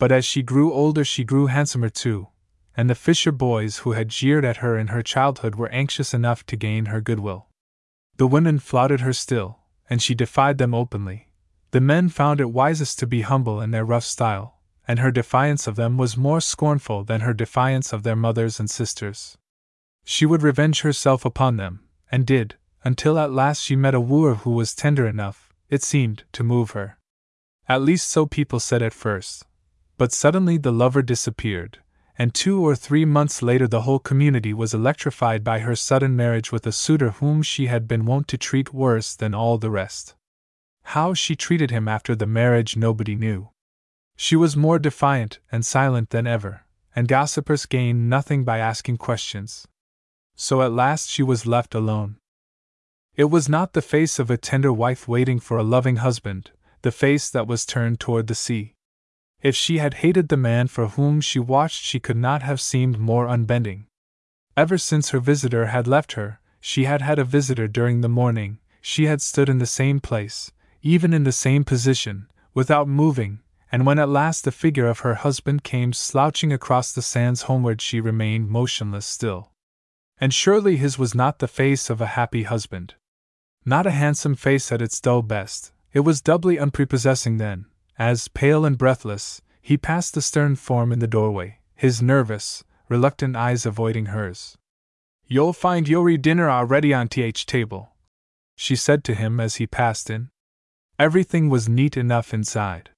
But as she grew older she grew handsomer too, and the fisher boys who had jeered at her in her childhood were anxious enough to gain her goodwill. The women flouted her still, and she defied them openly. The men found it wisest to be humble in their rough style, and her defiance of them was more scornful than her defiance of their mothers and sisters. She would revenge herself upon them, and did, until at last she met a wooer who was tender enough, it seemed, to move her. At least so people said at first. But suddenly the lover disappeared, and two or three months later the whole community was electrified by her sudden marriage with a suitor whom she had been wont to treat worse than all the rest. How she treated him after the marriage nobody knew. She was more defiant and silent than ever, and gossipers gained nothing by asking questions. So at last she was left alone. It was not the face of a tender wife waiting for a loving husband, the face that was turned toward the sea. If she had hated the man for whom she watched, she could not have seemed more unbending. Ever since her visitor had left her, she had had a visitor during the morning, she had stood in the same place, even in the same position, without moving, and when at last the figure of her husband came slouching across the sands homeward, she remained motionless still. And surely his was not the face of a happy husband. Not a handsome face at its dull best, it was doubly unprepossessing then, as, pale and breathless, he passed the stern form in the doorway, his nervous, reluctant eyes avoiding hers. You'll find your dinner already on th table, she said to him as he passed in. Everything was neat enough inside.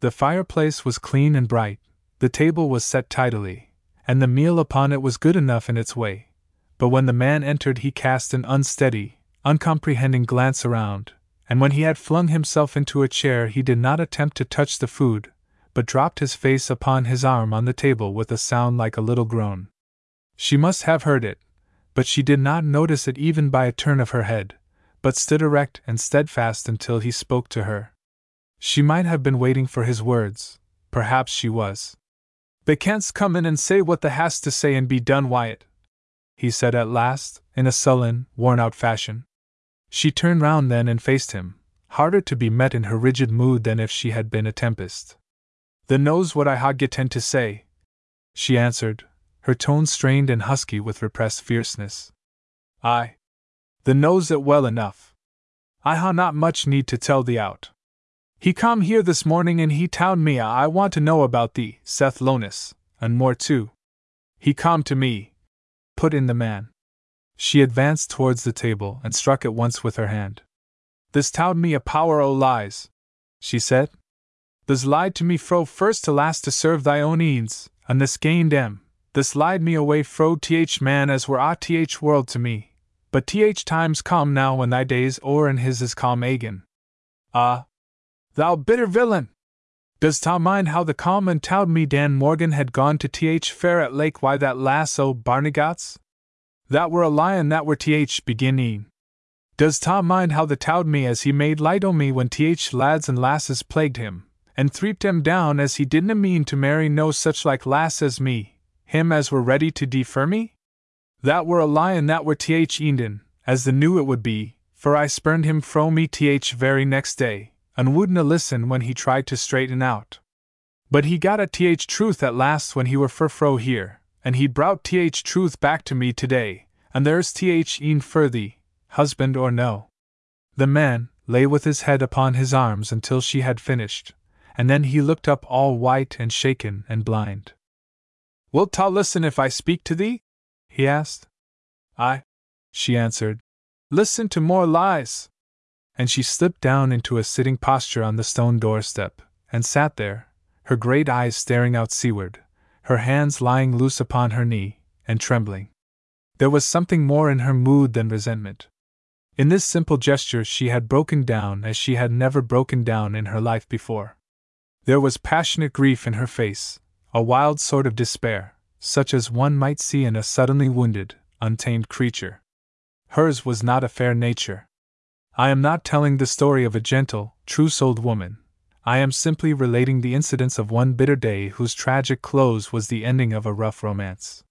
The fireplace was clean and bright, the table was set tidily, and the meal upon it was good enough in its way. But when the man entered, he cast an unsteady, uncomprehending glance around, and when he had flung himself into a chair, he did not attempt to touch the food, but dropped his face upon his arm on the table with a sound like a little groan. She must have heard it, but she did not notice it even by a turn of her head, but stood erect and steadfast until he spoke to her. She might have been waiting for his words, perhaps she was. They can't come in and say what they has to say and be done, Wyatt, he said at last, in a sullen, worn out fashion. She turned round then and faced him, harder to be met in her rigid mood than if she had been a tempest. The knows what I ha getten to say, she answered, her tone strained and husky with repressed fierceness. I. The knows it well enough. I ha not much need to tell thee out. He come here this morning and he told me I want to know about thee, Seth Lonis, and more too. He come to me, put in the man. She advanced towards the table and struck it once with her hand. This towed me a power o' lies, she said. This lied to me fro first to last to serve thy own eends, and this gained em. This lied me away fro th man as were a th world to me. But th times come now when thy days o'er and his is calm agin. Ah, thou bitter villain! Does ta mind how the calm and towed me Dan Morgan had gone to th fair at Lake why that lass o' Barnegat's? That were a lion that were th beginning. Does Tom mind how the towed me as he made light o' me when th lads and lasses plagued him, and threeped him down as he didna mean to marry no such like lass as me, him as were ready to defer me? That were a lion that were th Enden, as the knew it would be, for I spurned him fro me th very next day, and wouldna listen when he tried to straighten out. But he got at th truth at last when he were fur fro here, and he brought th truth back to me today, and there's th een fur thee, husband or no. The man lay with his head upon his arms until she had finished, and then he looked up all white and shaken and blind. Wilt thou listen if I speak to thee? he asked. I, she answered. Listen to more lies. And she slipped down into a sitting posture on the stone doorstep, and sat there, her great eyes staring out seaward, her hands lying loose upon her knee, and trembling. There was something more in her mood than resentment. In this simple gesture, she had broken down as she had never broken down in her life before. There was passionate grief in her face, a wild sort of despair, such as one might see in a suddenly wounded, untamed creature. Hers was not a fair nature. I am not telling the story of a gentle, true souled woman. I am simply relating the incidents of one bitter day whose tragic close was the ending of a rough romance.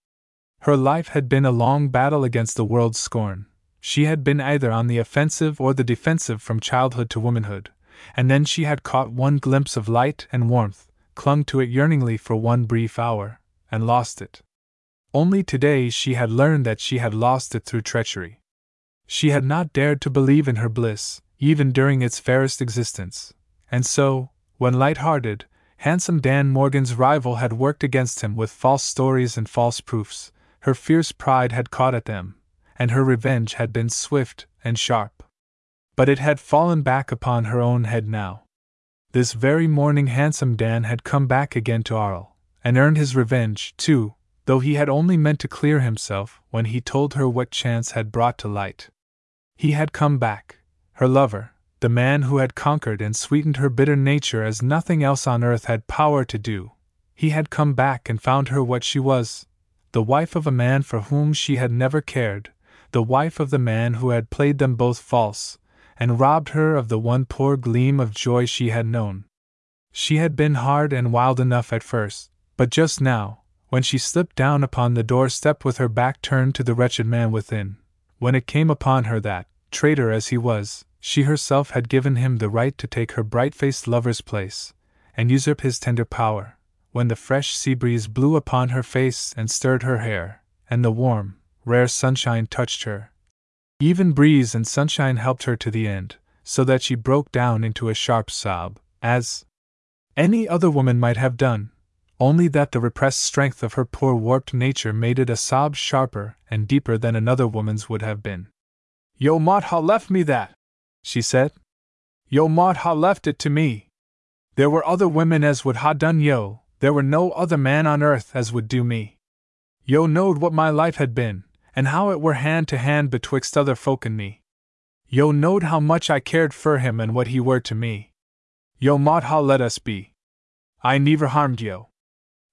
Her life had been a long battle against the world's scorn. She had been either on the offensive or the defensive from childhood to womanhood, and then she had caught one glimpse of light and warmth, clung to it yearningly for one brief hour, and lost it. Only today she had learned that she had lost it through treachery. She had not dared to believe in her bliss, even during its fairest existence, and so, when light-hearted, handsome Dan Morgan's rival had worked against him with false stories and false proofs, her fierce pride had caught at them, and her revenge had been swift and sharp. But it had fallen back upon her own head now. This very morning, handsome Dan had come back again to Arles, and earned his revenge, too, though he had only meant to clear himself when he told her what chance had brought to light. He had come back, her lover, the man who had conquered and sweetened her bitter nature as nothing else on earth had power to do. He had come back and found her what she was the wife of a man for whom she had never cared, the wife of the man who had played them both false, and robbed her of the one poor gleam of joy she had known. She had been hard and wild enough at first, but just now, when she slipped down upon the doorstep with her back turned to the wretched man within, when it came upon her that, traitor as he was, she herself had given him the right to take her bright faced lover's place, and usurp his tender power, when the fresh sea breeze blew upon her face and stirred her hair, and the warm, rare sunshine touched her. Even breeze and sunshine helped her to the end, so that she broke down into a sharp sob, as any other woman might have done, only that the repressed strength of her poor warped nature made it a sob sharper and deeper than another woman's would have been. Yo mot ha left me that, she said. Yo mot ha left it to me. There were other women as would ha done yo, there were no other man on earth as would do me. Yo knowed what my life had been, and how it were hand to hand betwixt other folk and me. Yo knowed how much I cared fur him and what he were to me. Yo mot ha let us be. I never harmed yo.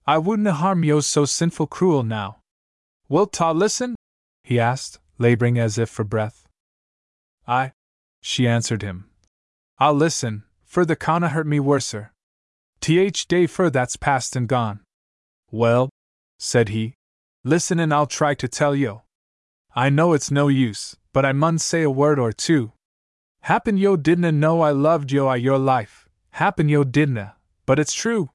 I wouldn't harm yo so sinful cruel now. Wilt ta listen? he asked, laboring as if for breath. I, she answered him. I'll listen, fur the canna hurt me worser. Th day fur that's past and gone. Well, said he, listen and I'll try to tell yo. I know it's no use, but I mun say a word or two. Happen yo didna know I loved yo a your life, happen yo didna, but it's true.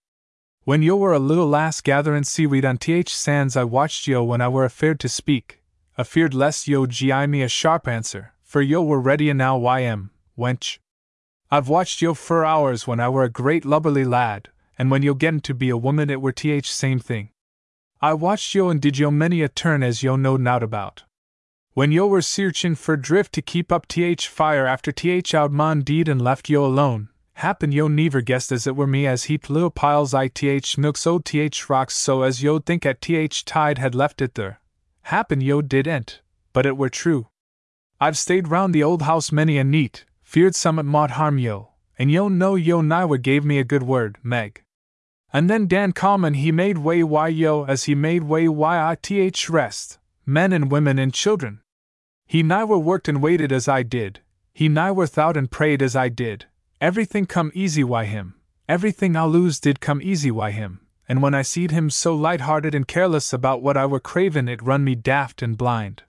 When yo were a little lass gatherin' seaweed on th sands I watched yo when I were afeard to speak, afeard lest yo gi me a sharp answer, for yo were ready enow ym, wench. I've watched yo fur hours when I were a great lubberly lad, and when yo gettin' to be a woman it were th same thing. I watched yo and did yo many a turn as yo knowed nowt about. When yo were searchin' for drift to keep up th fire after th out mon deed and left yo alone, happen yo never guessed as it were me as heaped little piles i th nooks o th rocks so as yo'd think at th tide had left it there. Happen yo didn't, but it were true. I've stayed round the old house many a neat, feared summat mought harm yo, and yo know yo nywa gave me a good word, Meg. And then Dan Common he made way why yo as he made way why I th rest, men and women and children. He nywa worked and waited as I did, he nywa thought and prayed as I did, everything come easy why him, everything I'll lose did come easy why him, and when I seed him so light-hearted and careless about what I were cravin' it run me daft and blind.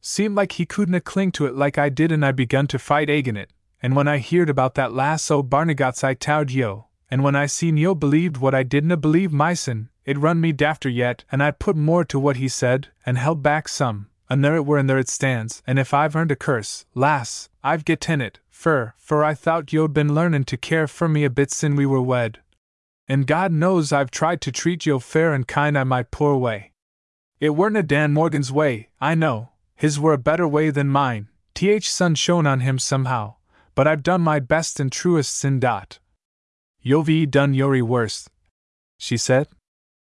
Seemed like he couldna cling to it like I did, and I begun to fight agin it. And when I heerd about that lass o' Barnegat's I towed yo, and when I seen yo believed what I didna believe mysen, it run me dafter yet, and I put more to what he said, and held back some, and there it were and there it stands, and if I've earned a curse, lass, I've getten it, fur, for I thought yo'd been learnin' to care for me a bit sin we were wed. And God knows I've tried to treat yo fair and kind I my poor way. It werena Dan Morgan's way, I know, his were a better way than mine, th sun shone on him somehow, but I've done my best and truest sin dot. Yo vi done yori worst, she said.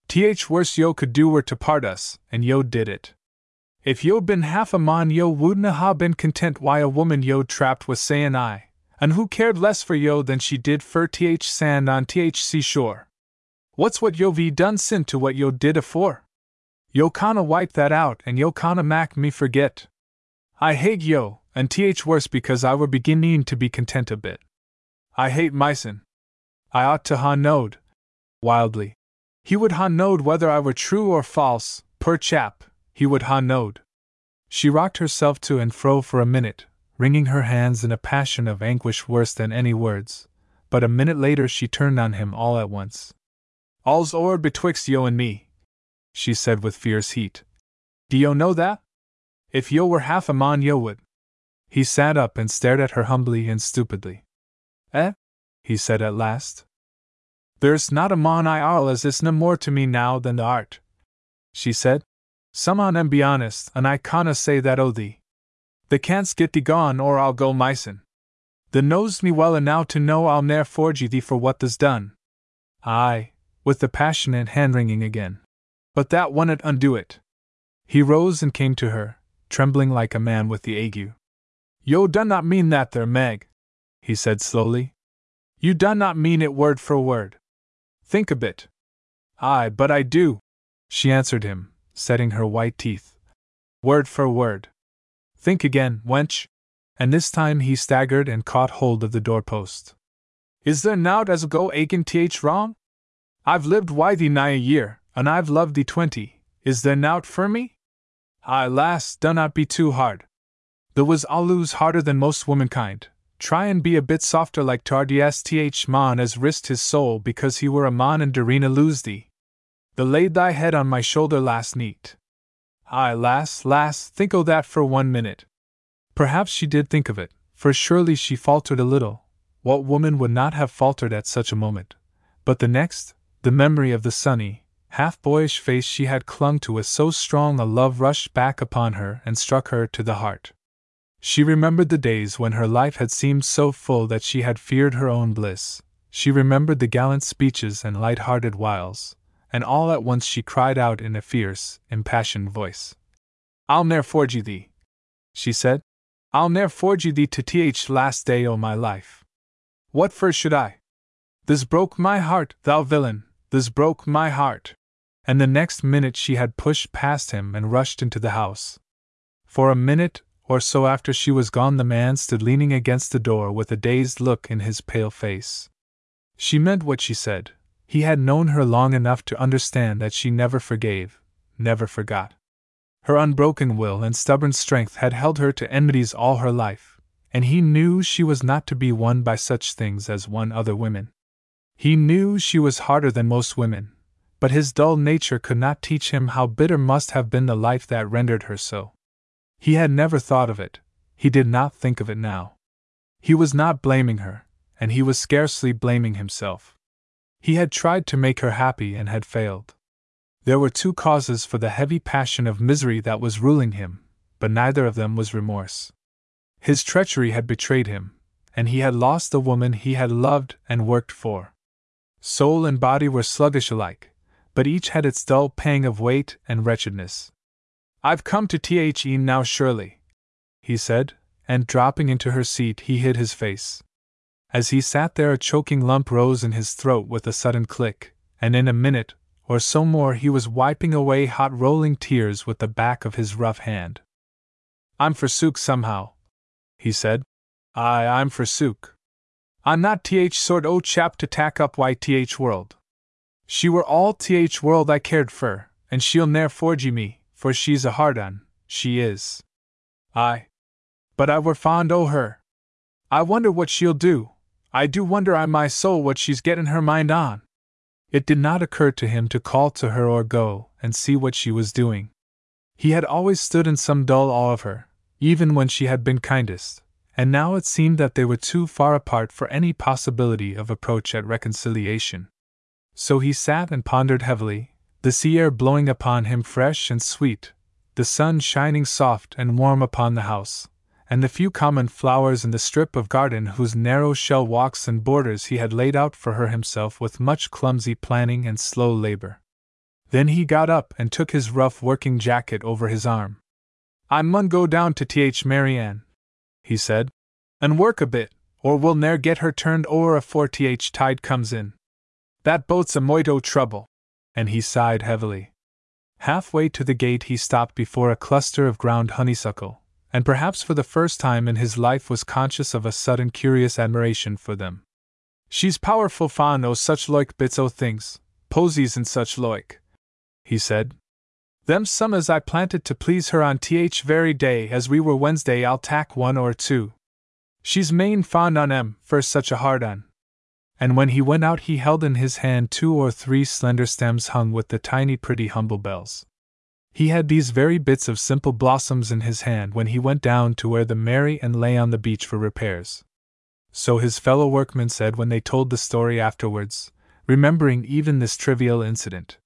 Th worst yo could do were to part us, and yo did it. If yo been half a man yo wouldna ha been content why a woman yo trapped was sayin' I, and who cared less for yo than she did fur th sand on th seashore. What's what yo ve done sin to what yo did afore? Yo canna wipe that out and yo canna mak me forget. I hate yo, and th worse because I were beginning to be content a bit. I hate myson. I ought to ha knowed. Wildly. He would ha knowed whether I were true or false, poor chap, he would ha knowed. She rocked herself to and fro for a minute, wringing her hands in a passion of anguish worse than any words, but a minute later she turned on him all at once. All's o'er betwixt yo and me, she said with fierce heat. Do yo know that? If yo were half a mon yo would. He sat up and stared at her humbly and stupidly. Eh? he said at last. There's not a mon I Arle as is no more to me now than the art, she said. Some on em be honest, and I canna say that o' thee. They can't get thee gone or I'll go myson. The knows me well enow to know I'll ne'er forge thee for what th's done. Aye, with the passionate hand wringing again. But that wunnot undo it. He rose and came to her, trembling like a man with the ague. Yo do not mean that there, Meg, he said slowly. You do not mean it word for word. Think a bit. Aye, but I do, she answered him, setting her white teeth. Word for word. Think again, wench. And this time he staggered and caught hold of the doorpost. Is there nowt as go aching th wrong? I've lived wi' thee nigh a year, and I've loved thee twenty. Is there nowt for me? Aye, lass, do not be too hard. There was allus harder than most womankind. Try and be a bit softer like th mon as risked his soul because he were a mon and Darina lose thee. The laid thy head on my shoulder last neat. Ay, lass, lass, think o' that for one minute. Perhaps she did think of it, for surely she faltered a little. What woman would not have faltered at such a moment? But the next, the memory of the sunny, half boyish face she had clung to with so strong a love rushed back upon her and struck her to the heart. She remembered the days when her life had seemed so full that she had feared her own bliss. She remembered the gallant speeches and light hearted wiles, and all at once she cried out in a fierce, impassioned voice. I'll ne'er forge thee, she said. I'll ne'er forge thee to th last day o' my life. What for should I? This broke my heart, thou villain, this broke my heart. And the next minute she had pushed past him and rushed into the house. For a minute or so after she was gone, the man stood leaning against the door with a dazed look in his pale face. She meant what she said. He had known her long enough to understand that she never forgave, never forgot. Her unbroken will and stubborn strength had held her to enmities all her life, and he knew she was not to be won by such things as won other women. He knew she was harder than most women, but his dull nature could not teach him how bitter must have been the life that rendered her so. He had never thought of it, he did not think of it now. He was not blaming her, and he was scarcely blaming himself. He had tried to make her happy and had failed. There were two causes for the heavy passion of misery that was ruling him, but neither of them was remorse. His treachery had betrayed him, and he had lost the woman he had loved and worked for. Soul and body were sluggish alike, but each had its dull pang of weight and wretchedness. I've come to the now, surely, he said, and dropping into her seat, he hid his face. As he sat there, a choking lump rose in his throat with a sudden click, and in a minute or so more he was wiping away hot rolling tears with the back of his rough hand. I'm forsook somehow, he said. Aye, I'm forsook. I'm not th sort o chap to tack up why th world. She were all th world I cared fur, and she'll ne'er forgy me, for she's a hard un, she is. Aye. But I were fond o' her. I wonder what she'll do. I do wonder I my soul what she's gettin' her mind on. It did not occur to him to call to her or go and see what she was doing. He had always stood in some dull awe of her, even when she had been kindest, and now it seemed that they were too far apart for any possibility of approach at reconciliation. So he sat and pondered heavily, the sea air blowing upon him fresh and sweet, the sun shining soft and warm upon the house, and the few common flowers in the strip of garden whose narrow shell walks and borders he had laid out for her himself with much clumsy planning and slow labor. Then he got up and took his rough working jacket over his arm. I mun go down to Th Mary Ann, he said, and work a bit, or we'll ne'er get her turned o'er afore Th tide comes in. That boat's a moito trouble, and he sighed heavily. Halfway to the gate, he stopped before a cluster of ground honeysuckle, and perhaps for the first time in his life was conscious of a sudden curious admiration for them. She's powerful fond o' such loike bits o' things, posies and such loike, he said. Them some as I planted to please her on th very day as we were Wednesday I'll tack one or two. She's main fond on em, for such a hard un. And when he went out he held in his hand two or three slender stems hung with the tiny pretty humble bells. He had these very bits of simple blossoms in his hand when he went down to where the Mary Ann lay on the beach for repairs. So his fellow workmen said when they told the story afterwards, remembering even this trivial incident.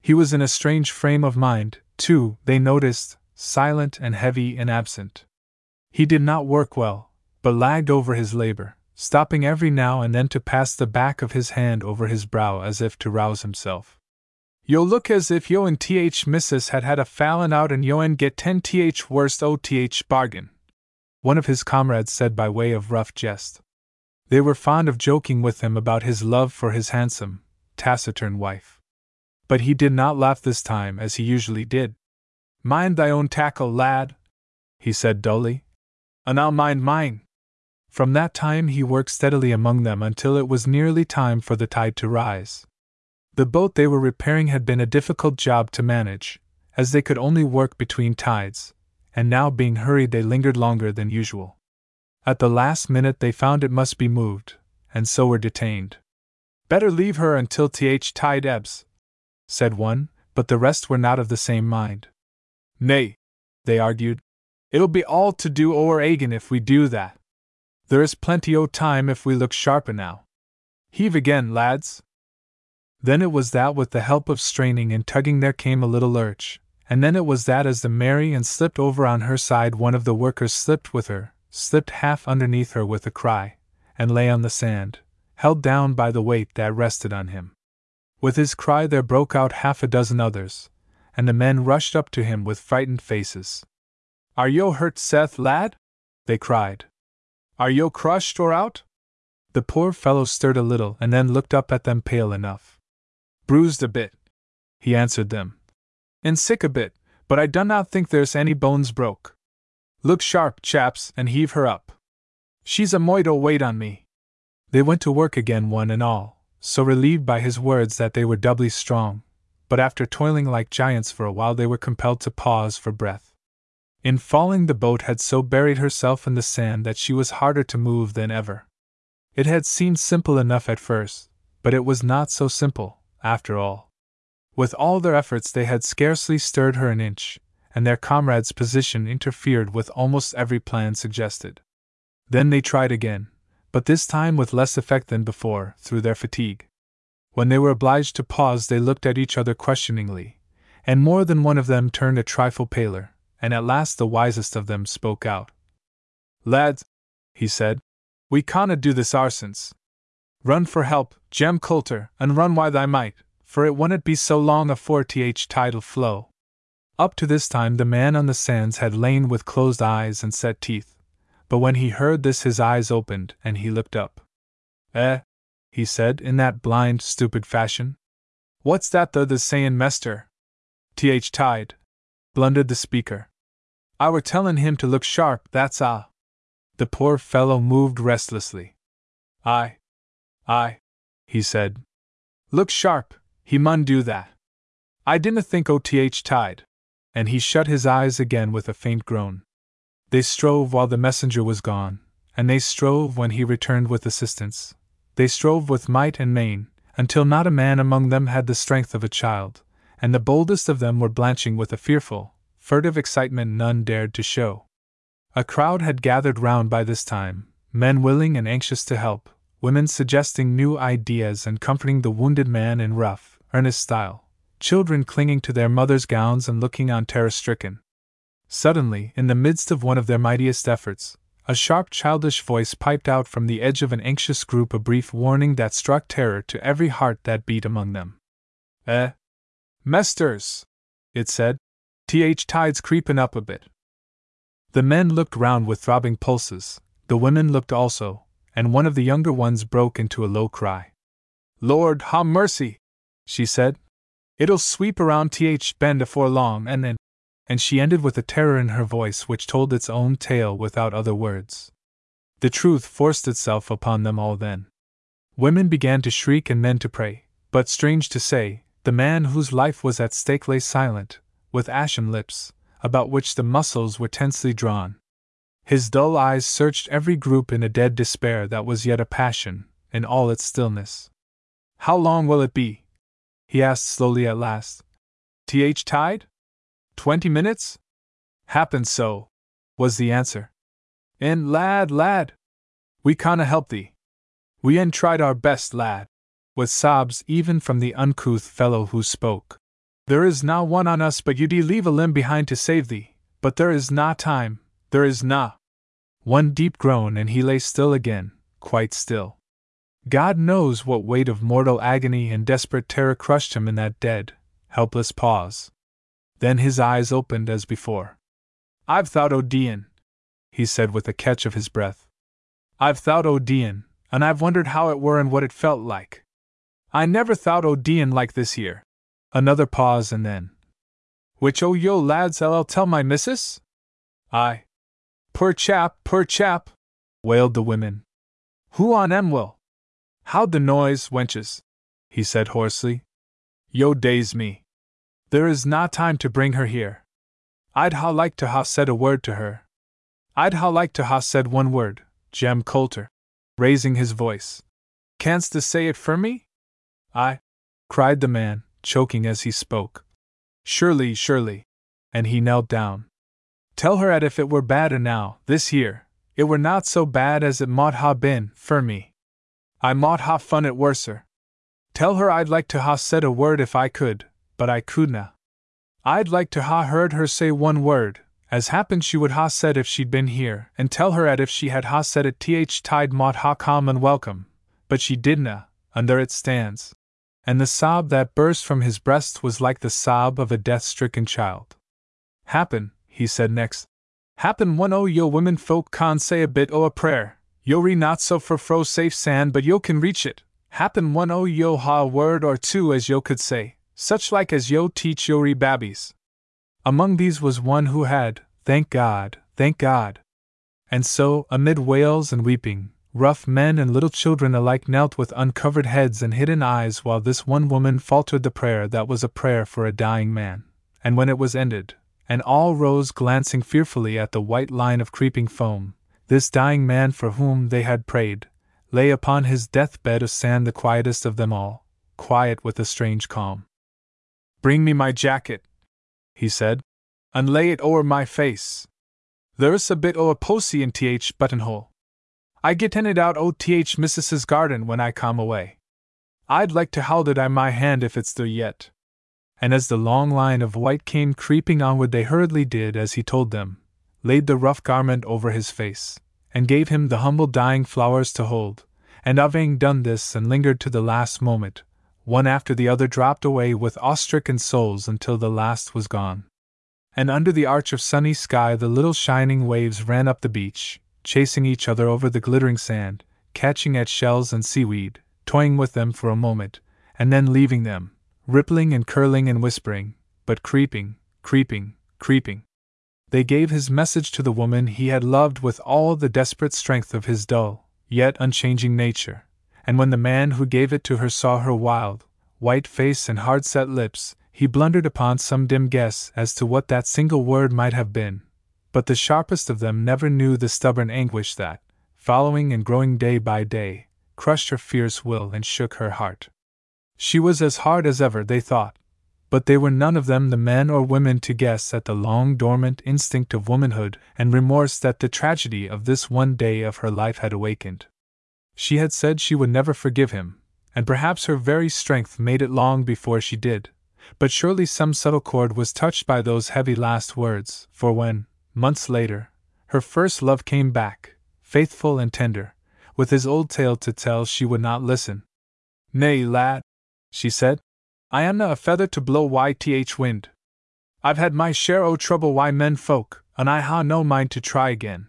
He was in a strange frame of mind, too, they noticed, silent and heavy and absent. He did not work well, but lagged over his labor, stopping every now and then to pass the back of his hand over his brow as if to rouse himself. Yo look as if yo and th missus had had a fallin' out and yo and get ten th worst o th bargain. One of his comrades said by way of rough jest. They were fond of joking with him about his love for his handsome, taciturn wife. But he did not laugh this time as he usually did. Mind thy own tackle, lad, he said dully. And I'll mind mine. From that time he worked steadily among them until it was nearly time for the tide to rise. The boat they were repairing had been a difficult job to manage, as they could only work between tides, and now being hurried they lingered longer than usual. At the last minute they found it must be moved, and so were detained. Better leave her until th tide ebbs, said one, but the rest were not of the same mind. Nay, they argued, it'll be all to do o'er Agan if we do that. There is plenty o' time if we look sharp enow. Heave again, lads, then it was that with the help of straining and tugging there came a little lurch, and then it was that as the Mary Ann slipped over on her side, one of the workers slipped with her, slipped half underneath her with a cry, and lay on the sand, held down by the weight that rested on him. With his cry there broke out half a dozen others, and the men rushed up to him with frightened faces. Are yo hurt, Seth, lad? they cried. Are yo crushed or out? The poor fellow stirred a little and then looked up at them pale enough. Bruised a bit, he answered them. And sick a bit, but I not think there's any bones broke. Look sharp, chaps, and heave her up. She's a moito weight on me. They went to work again, one and all, so relieved by his words that they were doubly strong, but after toiling like giants for a while, they were compelled to pause for breath. In falling, the boat had so buried herself in the sand that she was harder to move than ever. It had seemed simple enough at first, but it was not so simple, after all. With all their efforts, they had scarcely stirred her an inch, and their comrade's position interfered with almost every plan suggested. Then they tried again, but this time with less effect than before, through their fatigue. When they were obliged to pause, they looked at each other questioningly, and more than one of them turned a trifle paler, and at last the wisest of them spoke out. Lads, he said, we canna do this oursense. Run for help, Jem Coulter, and run while thy might, for it wouldn't be so long afore th tidal flow. Up to this time the man on the sands had lain with closed eyes and set teeth, but when he heard this his eyes opened and he looked up. Eh? he said in that blind, stupid fashion. What's that the the sayin', mester? Th tide, blundered the speaker. I were tellin' him to look sharp, that's ah. The poor fellow moved restlessly. I, I, he said. Look sharp, he mun do that. I dinna think OTH tied. And he shut his eyes again with a faint groan. They strove while the messenger was gone, and they strove when he returned with assistance. They strove with might and main, until not a man among them had the strength of a child, and the boldest of them were blanching with a fearful, furtive excitement none dared to show. A crowd had gathered round by this time, men willing and anxious to help, women suggesting new ideas and comforting the wounded man in rough, earnest style, children clinging to their mothers' gowns and looking on terror stricken. Suddenly, in the midst of one of their mightiest efforts, a sharp childish voice piped out from the edge of an anxious group a brief warning that struck terror to every heart that beat among them. Eh? Mesters! It said. Th tide's creepin' up a bit. The men looked round with throbbing pulses, the women looked also, and one of the younger ones broke into a low cry. Lord, ha mercy! she said. It'll sweep around Th Bend afore long, and then and she ended with a terror in her voice which told its own tale without other words. The truth forced itself upon them all then. Women began to shriek and men to pray, but strange to say, the man whose life was at stake lay silent, with ashen lips, about which the muscles were tensely drawn. His dull eyes searched every group in a dead despair that was yet a passion, in all its stillness. How long will it be? he asked slowly at last. Th tide? Twenty minutes? Happen so, was the answer. In, lad, lad! We canna help thee. We en tried our best, lad, with sobs even from the uncouth fellow who spoke. There is na one on us but you leave a limb behind to save thee, but there is na time, there is na. One deep groan and he lay still again, quite still. God knows what weight of mortal agony and desperate terror crushed him in that dead, helpless pause. Then his eyes opened as before. I've thought O'Dean, he said with a catch of his breath. I've thought O'Dean, and I've wondered how it were and what it felt like. I never thought o' O'Dean like this here. Another pause and then. Which o' yo lads I'll tell my missus? I. Poor chap, poor chap, wailed the women. Who on em will? How'd the noise, wenches? he said hoarsely. Yo daze me. There is not time to bring her here. I'd ha like to ha said a word to her. I'd ha like to ha said one word, Jem Coulter, raising his voice. Canst to say it for me? I, cried the man, choking as he spoke. Surely, surely. And he knelt down. Tell her at if it were bad enow, this here, it were not so bad as it mought ha been, for me. I mought ha fun it worser. Tell her I'd like to ha said a word if I could, but I couldna. I'd like to ha heard her say one word, as happened she would ha said if she'd been here, and tell her at if she had ha said it th tide mought ha come and welcome, but she didna, and there it stands. And the sob that burst from his breast was like the sob of a death stricken child. Happen, he said next. Happen one o' yo women folk can say a bit o' a prayer. Yo re not so for fro safe sand, but yo can reach it. Happen one o' yo ha a word or two as yo could say such like as yo teach yori babbies. Among these was one who had, thank God, thank God. And so, amid wails and weeping, rough men and little children alike knelt with uncovered heads and hidden eyes while this one woman faltered the prayer that was a prayer for a dying man. And when it was ended, and all rose glancing fearfully at the white line of creeping foam, this dying man for whom they had prayed, lay upon his deathbed of sand the quietest of them all, quiet with a strange calm. Bring me my jacket, he said, and lay it o'er my face. There's a bit o' a posy in th buttonhole. I get in it out o' th missus's garden when I come away. I'd like to hold it i my hand if it's there yet. And as the long line of white came creeping onward, they hurriedly did as he told them, laid the rough garment over his face, and gave him the humble dying flowers to hold, and having done this and lingered to the last moment, one after the other dropped away with awe-stricken souls until the last was gone. And under the arch of sunny sky the little shining waves ran up the beach, chasing each other over the glittering sand, catching at shells and seaweed, toying with them for a moment, and then leaving them, rippling and curling and whispering, but creeping, creeping, creeping. They gave his message to the woman he had loved with all the desperate strength of his dull, yet unchanging nature and when the man who gave it to her saw her wild, white face and hard set lips, he blundered upon some dim guess as to what that single word might have been. But the sharpest of them never knew the stubborn anguish that, following and growing day by day, crushed her fierce will and shook her heart. She was as hard as ever, they thought, but they were none of them the men or women to guess at the long dormant instinct of womanhood and remorse that the tragedy of this one day of her life had awakened. She had said she would never forgive him, and perhaps her very strength made it long before she did, But surely some subtle chord was touched by those heavy last words, for when, months later, her first love came back, faithful and tender, with his old tale to tell, she would not listen. Nay, lad, she said, I amna a feather to blow YTH wind. I've had my share o' trouble wy men folk, and I ha no mind to try again.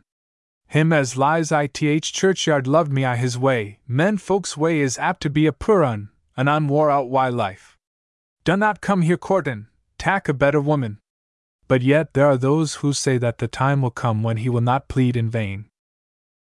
Him as lies ith churchyard loved me i his way, men folks' way is apt to be a poor un, and I'm wore out wy life. Dunnot come here courtin', tak a better woman. But yet there are those who say that the time will come when he will not plead in vain.